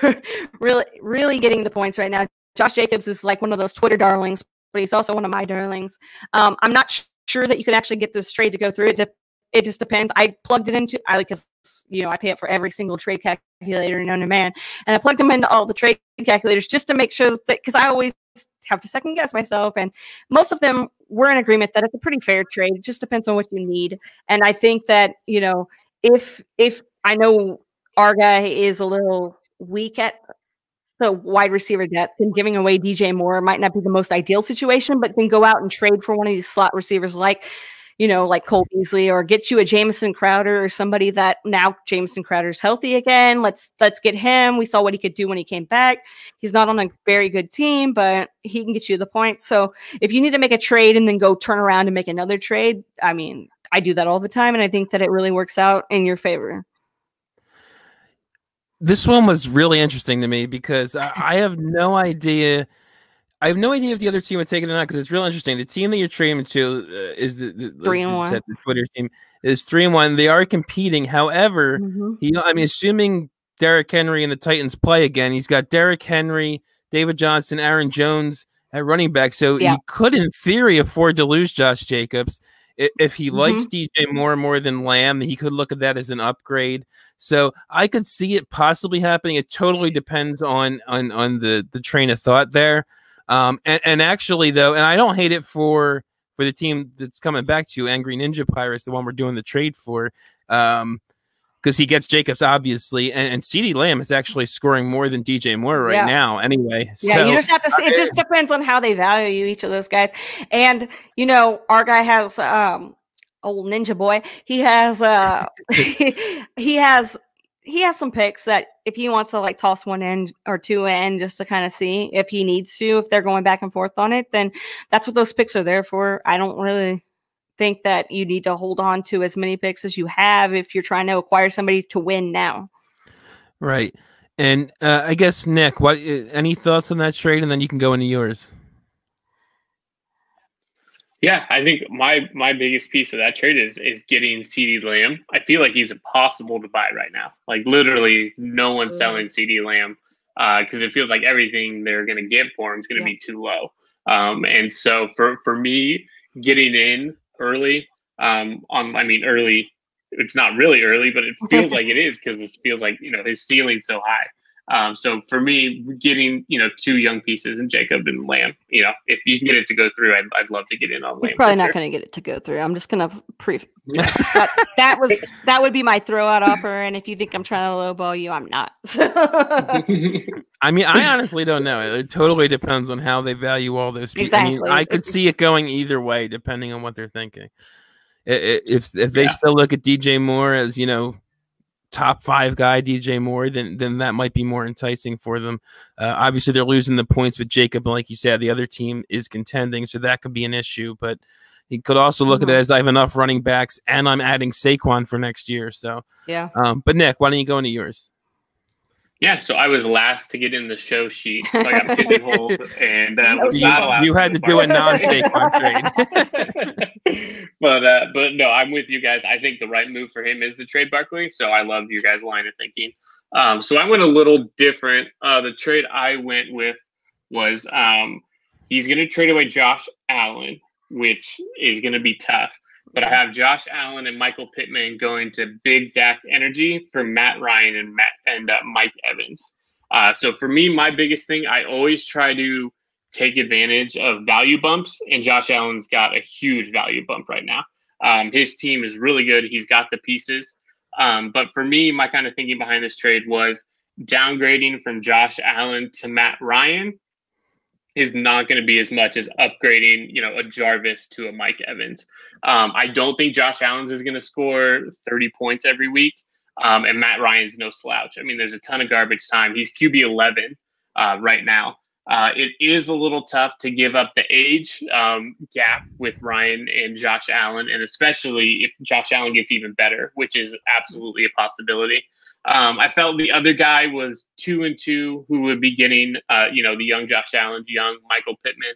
really really getting the points right now. Josh Jacobs is like one of those Twitter darlings, but he's also one of my darlings. Um, I'm not sure that you can actually get this trade to go through. It, de- it just depends. I plugged it into I because you know I pay it for every single trade calculator known to man, and I plugged them into all the trade calculators just to make sure that because I always have to second guess myself, and most of them were in agreement that it's a pretty fair trade. It just depends on what you need, and I think that you know if if I know our guy is a little weak at the wide receiver depth and giving away DJ Moore might not be the most ideal situation, but then go out and trade for one of these slot receivers like, you know, like Cole Beasley or get you a Jamison Crowder or somebody that now Jamison Crowder's healthy again. Let's let's get him. We saw what he could do when he came back. He's not on a very good team, but he can get you the points. So if you need to make a trade and then go turn around and make another trade, I mean, I do that all the time and I think that it really works out in your favor this one was really interesting to me because I, I, have no idea. I have no idea if the other team would take it or not because it's real interesting. The team that you're trading to uh, is the, the three and one. The Twitter team is three and one. They are competing. However, mm-hmm. he, I mean, assuming Derrick Henry and the Titans play again, he's got Derrick Henry, David Johnson, Aaron Jones at running back. So yeah. he could, in theory, afford to lose Josh Jacobs. If he mm-hmm. likes DJ Moore and more than Lamb, he could look at that as an upgrade. So I could see it possibly happening. It totally depends on on on the the train of thought there. Um, and, and actually though, and I don't hate it for for the team that's coming back to you, Angry Ninja Pirates, the one we're doing the trade for. Um, because he gets Jacobs obviously, and, and CeeDee Lamb is actually scoring more than DJ Moore right yeah. now. Anyway, yeah, so, you just have to. See, it just depends on how they value each of those guys, and you know, our guy has um old ninja boy. He has uh he has he has some picks that if he wants to like toss one in or two in just to kind of see if he needs to, if they're going back and forth on it, then that's what those picks are there for. I don't really think that you need to hold on to as many picks as you have if you're trying to acquire somebody to win now. Right. And uh, I guess Nick, what uh, any thoughts on that trade, and then you can go into yours. Yeah, I think my my biggest piece of that trade is is getting CeeDee Lamb. I feel like he's impossible to buy right now. Like literally, no one's mm. selling CeeDee Lamb because uh, it feels like everything they're going to get for him is going to yeah. be too low. Um, and so for for me, getting in early um, on, I mean, early. It's not really early, but it feels like it is because it feels like you know his ceiling's so high. Um, so for me, getting you know two young pieces and Jacob and Lamb, you know, if you can get it to go through, I'd, I'd love to get in on Lamb. probably not sure. going to get it to go through. I'm just going to pre. that, that was that would be my throwout offer, and if you think I'm trying to lowball you, I'm not. I mean, I honestly don't know. It totally depends on how they value all those. Pieces. Exactly. I, mean, I could see it going either way depending on what they're thinking. If if they yeah. still look at DJ Moore as you know top five guy DJ Moore, then then that might be more enticing for them. Uh, obviously, they're losing the points with Jacob, and like you said, the other team is contending, so that could be an issue. But he could also look mm-hmm. at it as I have enough running backs, and I'm adding Saquon for next year. So yeah. Um, but Nick, why don't you go into yours? Yeah, so I was last to get in the show sheet, so I got pigeonholed and uh, was you, not You had to do a non-fake trade. but uh, but no, I'm with you guys. I think the right move for him is to trade Barkley. So I love you guys' line of thinking. Um, so I went a little different. Uh, the trade I went with was um, he's going to trade away Josh Allen, which is going to be tough. But I have Josh Allen and Michael Pittman going to Big Dak Energy for Matt Ryan and Matt and uh, Mike Evans. Uh, so for me, my biggest thing, I always try to take advantage of value bumps, and Josh Allen's got a huge value bump right now. Um, his team is really good. He's got the pieces. Um, but for me, my kind of thinking behind this trade was downgrading from Josh Allen to Matt Ryan is not going to be as much as upgrading, you know, a Jarvis to a Mike Evans. Um, I don't think Josh Allen's is going to score 30 points every week. Um, and Matt Ryan's no slouch. I mean, there's a ton of garbage time. He's QB 11 uh, right now. Uh, it is a little tough to give up the age um, gap with Ryan and Josh Allen, and especially if Josh Allen gets even better, which is absolutely a possibility. Um, I felt the other guy was two and two, who would be getting, uh, you know, the young Josh Allen, young Michael Pittman,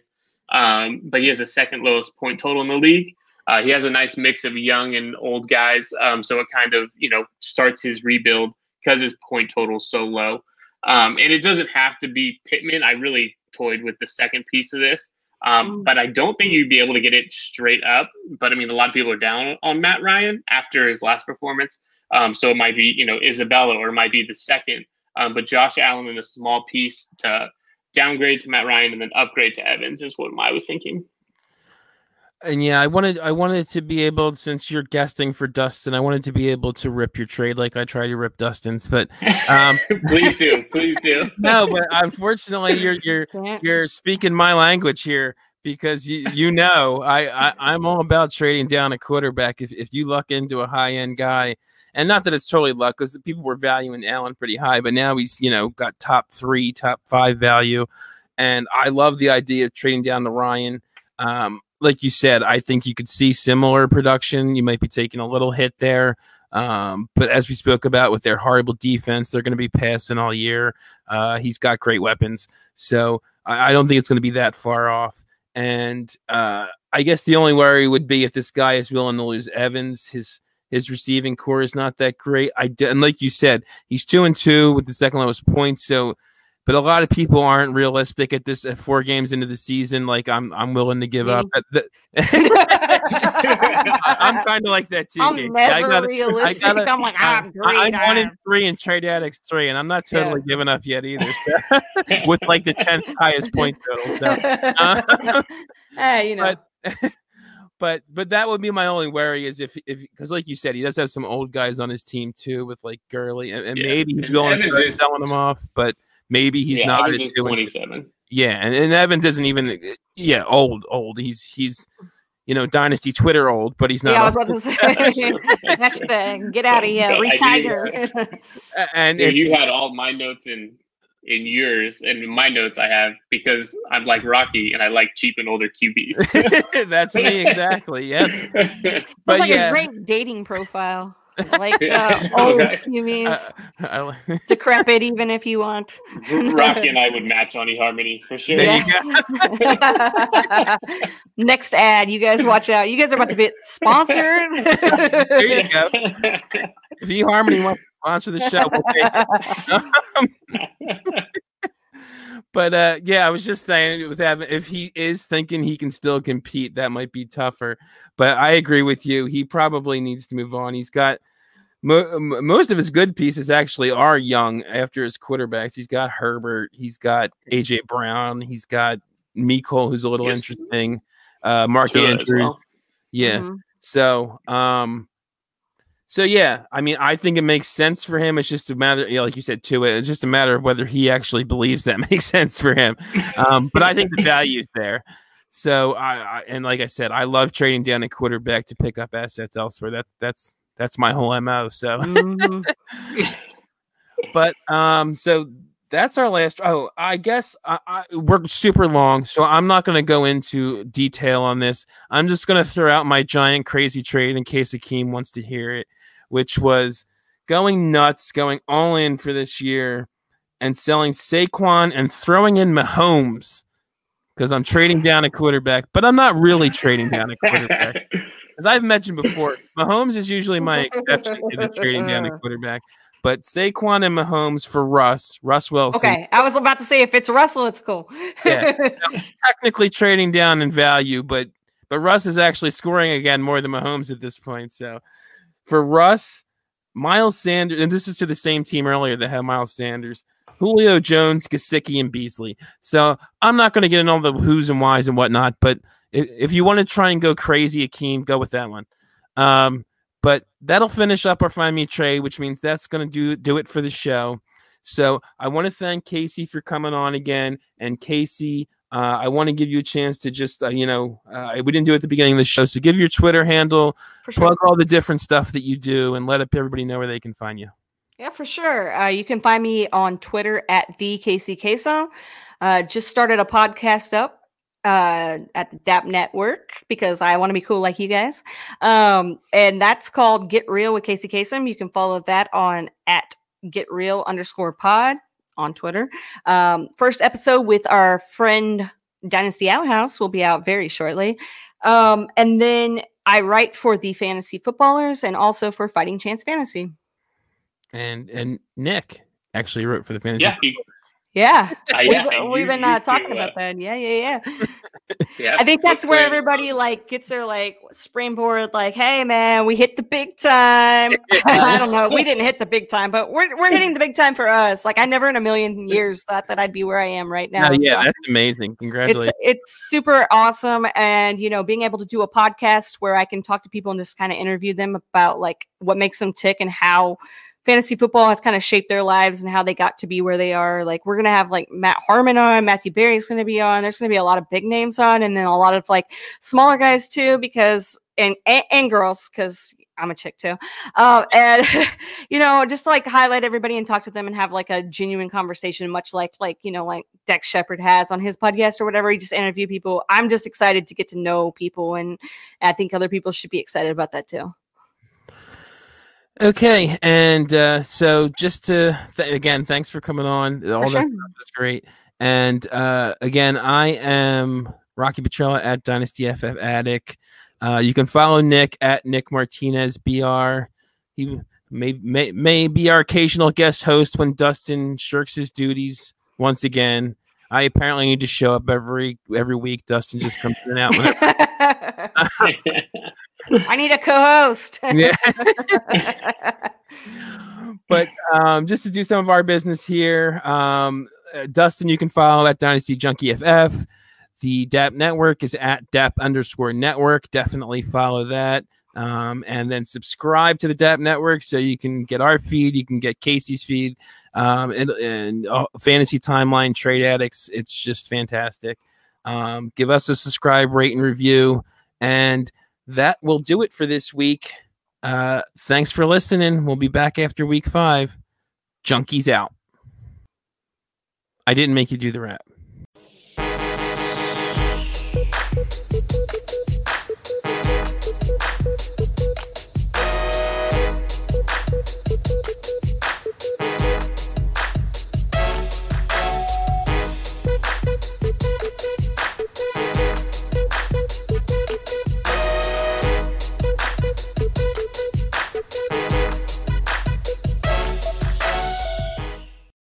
um, but he has the second lowest point total in the league. Uh, he has a nice mix of young and old guys, um, so it kind of, you know, starts his rebuild because his point total is so low. Um, and it doesn't have to be Pittman. I really toyed with the second piece of this. Um, mm. But I don't think you'd be able to get it straight up. But I mean, a lot of people are down on Matt Ryan after his last performance. Um, so it might be, you know, Isabella or it might be the second. Um, but Josh Allen in a small piece to downgrade to Matt Ryan and then upgrade to Evans is what I was thinking and yeah, I wanted I wanted to be able since you're guesting for Dustin, I wanted to be able to rip your trade like I try to rip Dustin's, but um please do, please do. no, but unfortunately you're you're you're speaking my language here because you you know I, I I'm all about trading down a quarterback if if you luck into a high end guy, and not that it's totally luck because people were valuing Allen pretty high, but now he's you know got top three, top five value, and I love the idea of trading down to Ryan. Um, like you said, I think you could see similar production. You might be taking a little hit there. Um, but as we spoke about with their horrible defense, they're going to be passing all year. Uh, he's got great weapons. So I, I don't think it's going to be that far off. And uh, I guess the only worry would be if this guy is willing to lose Evans. His his receiving core is not that great. I and like you said, he's two and two with the second lowest points. So but a lot of people aren't realistic at this at four games into the season. Like I'm, I'm willing to give up. I'm kind of like that too. I'm never I gotta, realistic. I am like, I'm great. I'm one in three in trade addicts three, and I'm not totally yeah. giving up yet either. So with like the tenth highest point total. So, uh, hey, you know. But, but but that would be my only worry is if if because like you said he does have some old guys on his team too with like Gurley and, and yeah. maybe he's willing to start selling them off but Maybe he's yeah, not Evans is 27. Yeah, and, and Evans isn't even yeah old old. He's he's you know dynasty Twitter old, but he's not. Yeah, I was about to say next thing. Get out of here, retire. and so you had all my notes in in yours and in my notes I have because I'm like Rocky and I like cheap and older QBs. That's me exactly. Yeah. But like yeah. a great dating profile like uh, old okay. humans. Uh, decrepit, even if you want. Rocky and I would match on eHarmony for sure. Yeah. Next ad, you guys watch out. You guys are about to be sponsored. there you go. If eHarmony wants to sponsor the show, but uh, yeah, I was just saying with that, if he is thinking he can still compete, that might be tougher. But I agree with you. He probably needs to move on. He's got mo- most of his good pieces actually are young after his quarterbacks. He's got Herbert, he's got AJ Brown, he's got Mecole, who's a little yes. interesting. Uh, Mark Andrews, well. yeah. Mm-hmm. So, um, so yeah, I mean, I think it makes sense for him. It's just a matter, you know, like you said, to it. It's just a matter of whether he actually believes that makes sense for him. Um, but I think the value is there. So I, I, and like I said, I love trading down a quarterback to pick up assets elsewhere. That's that's that's my whole mo. So, mm-hmm. but um, so that's our last. Oh, I guess I, I, we're super long, so I'm not going to go into detail on this. I'm just going to throw out my giant crazy trade in case Akeem wants to hear it which was going nuts, going all in for this year, and selling Saquon and throwing in Mahomes because I'm trading down a quarterback, but I'm not really trading down a quarterback. As I've mentioned before, Mahomes is usually my exception to the trading down a quarterback. but Saquon and Mahomes for Russ, Russ Wilson. Okay, I was about to say if it's Russell, it's cool. Yeah. Technically trading down in value, but but Russ is actually scoring again more than Mahomes at this point. So for Russ, Miles Sanders, and this is to the same team earlier that had Miles Sanders, Julio Jones, Gesicki, and Beasley. So I'm not going to get into all the who's and whys and whatnot, but if, if you want to try and go crazy, Akeem, go with that one. Um, but that'll finish up our find me trade, which means that's going to do do it for the show. So I want to thank Casey for coming on again, and Casey. Uh, I want to give you a chance to just, uh, you know, uh, we didn't do it at the beginning of the show. So give your Twitter handle, sure. plug all the different stuff that you do, and let everybody know where they can find you. Yeah, for sure. Uh, you can find me on Twitter at the Casey Queso. Uh, just started a podcast up uh, at the DAP Network because I want to be cool like you guys. Um, and that's called Get Real with Casey Kasem. You can follow that on at Get Real underscore pod on Twitter. Um, first episode with our friend Dynasty Outhouse will be out very shortly. Um, and then I write for the Fantasy Footballers and also for Fighting Chance Fantasy. And and Nick actually wrote for the fantasy. Yeah, he, Yeah, we've, we've been uh, used to, talking uh, about that. Yeah, yeah, yeah. Yeah, I think that's where everybody like gets their like springboard. Like, hey man, we hit the big time. I don't know, we didn't hit the big time, but we're we're hitting the big time for us. Like, I never in a million years thought that I'd be where I am right now. Yeah, yeah, so that's amazing. Congratulations. it's it's super awesome, and you know, being able to do a podcast where I can talk to people and just kind of interview them about like what makes them tick and how fantasy football has kind of shaped their lives and how they got to be where they are. Like we're gonna have like Matt Harmon on, Matthew Berry's gonna be on. There's gonna be a lot of big names on, and then a lot of like smaller guys too, because and and, and girls because. I'm a chick too, um, and you know, just like highlight everybody and talk to them and have like a genuine conversation, much like like you know, like Dax Shepard has on his podcast or whatever. He just interview people. I'm just excited to get to know people, and I think other people should be excited about that too. Okay, and uh, so just to th- again, thanks for coming on. All that sure. stuff is great. And uh, again, I am Rocky Petrella at Dynasty FF Attic. Uh, you can follow Nick at Nick Martinez BR. He may, may may be our occasional guest host when Dustin shirks his duties once again. I apparently need to show up every every week. Dustin just comes in and out. I need a co-host. yeah. but um, just to do some of our business here, um, uh, Dustin, you can follow at Dynasty Junkie FF. The DAP network is at DAP underscore network. Definitely follow that. Um, and then subscribe to the DAP network so you can get our feed, you can get Casey's feed, um, and, and uh, Fantasy Timeline, Trade Addicts. It's just fantastic. Um, give us a subscribe, rate, and review. And that will do it for this week. Uh, thanks for listening. We'll be back after week five. Junkies out. I didn't make you do the rap.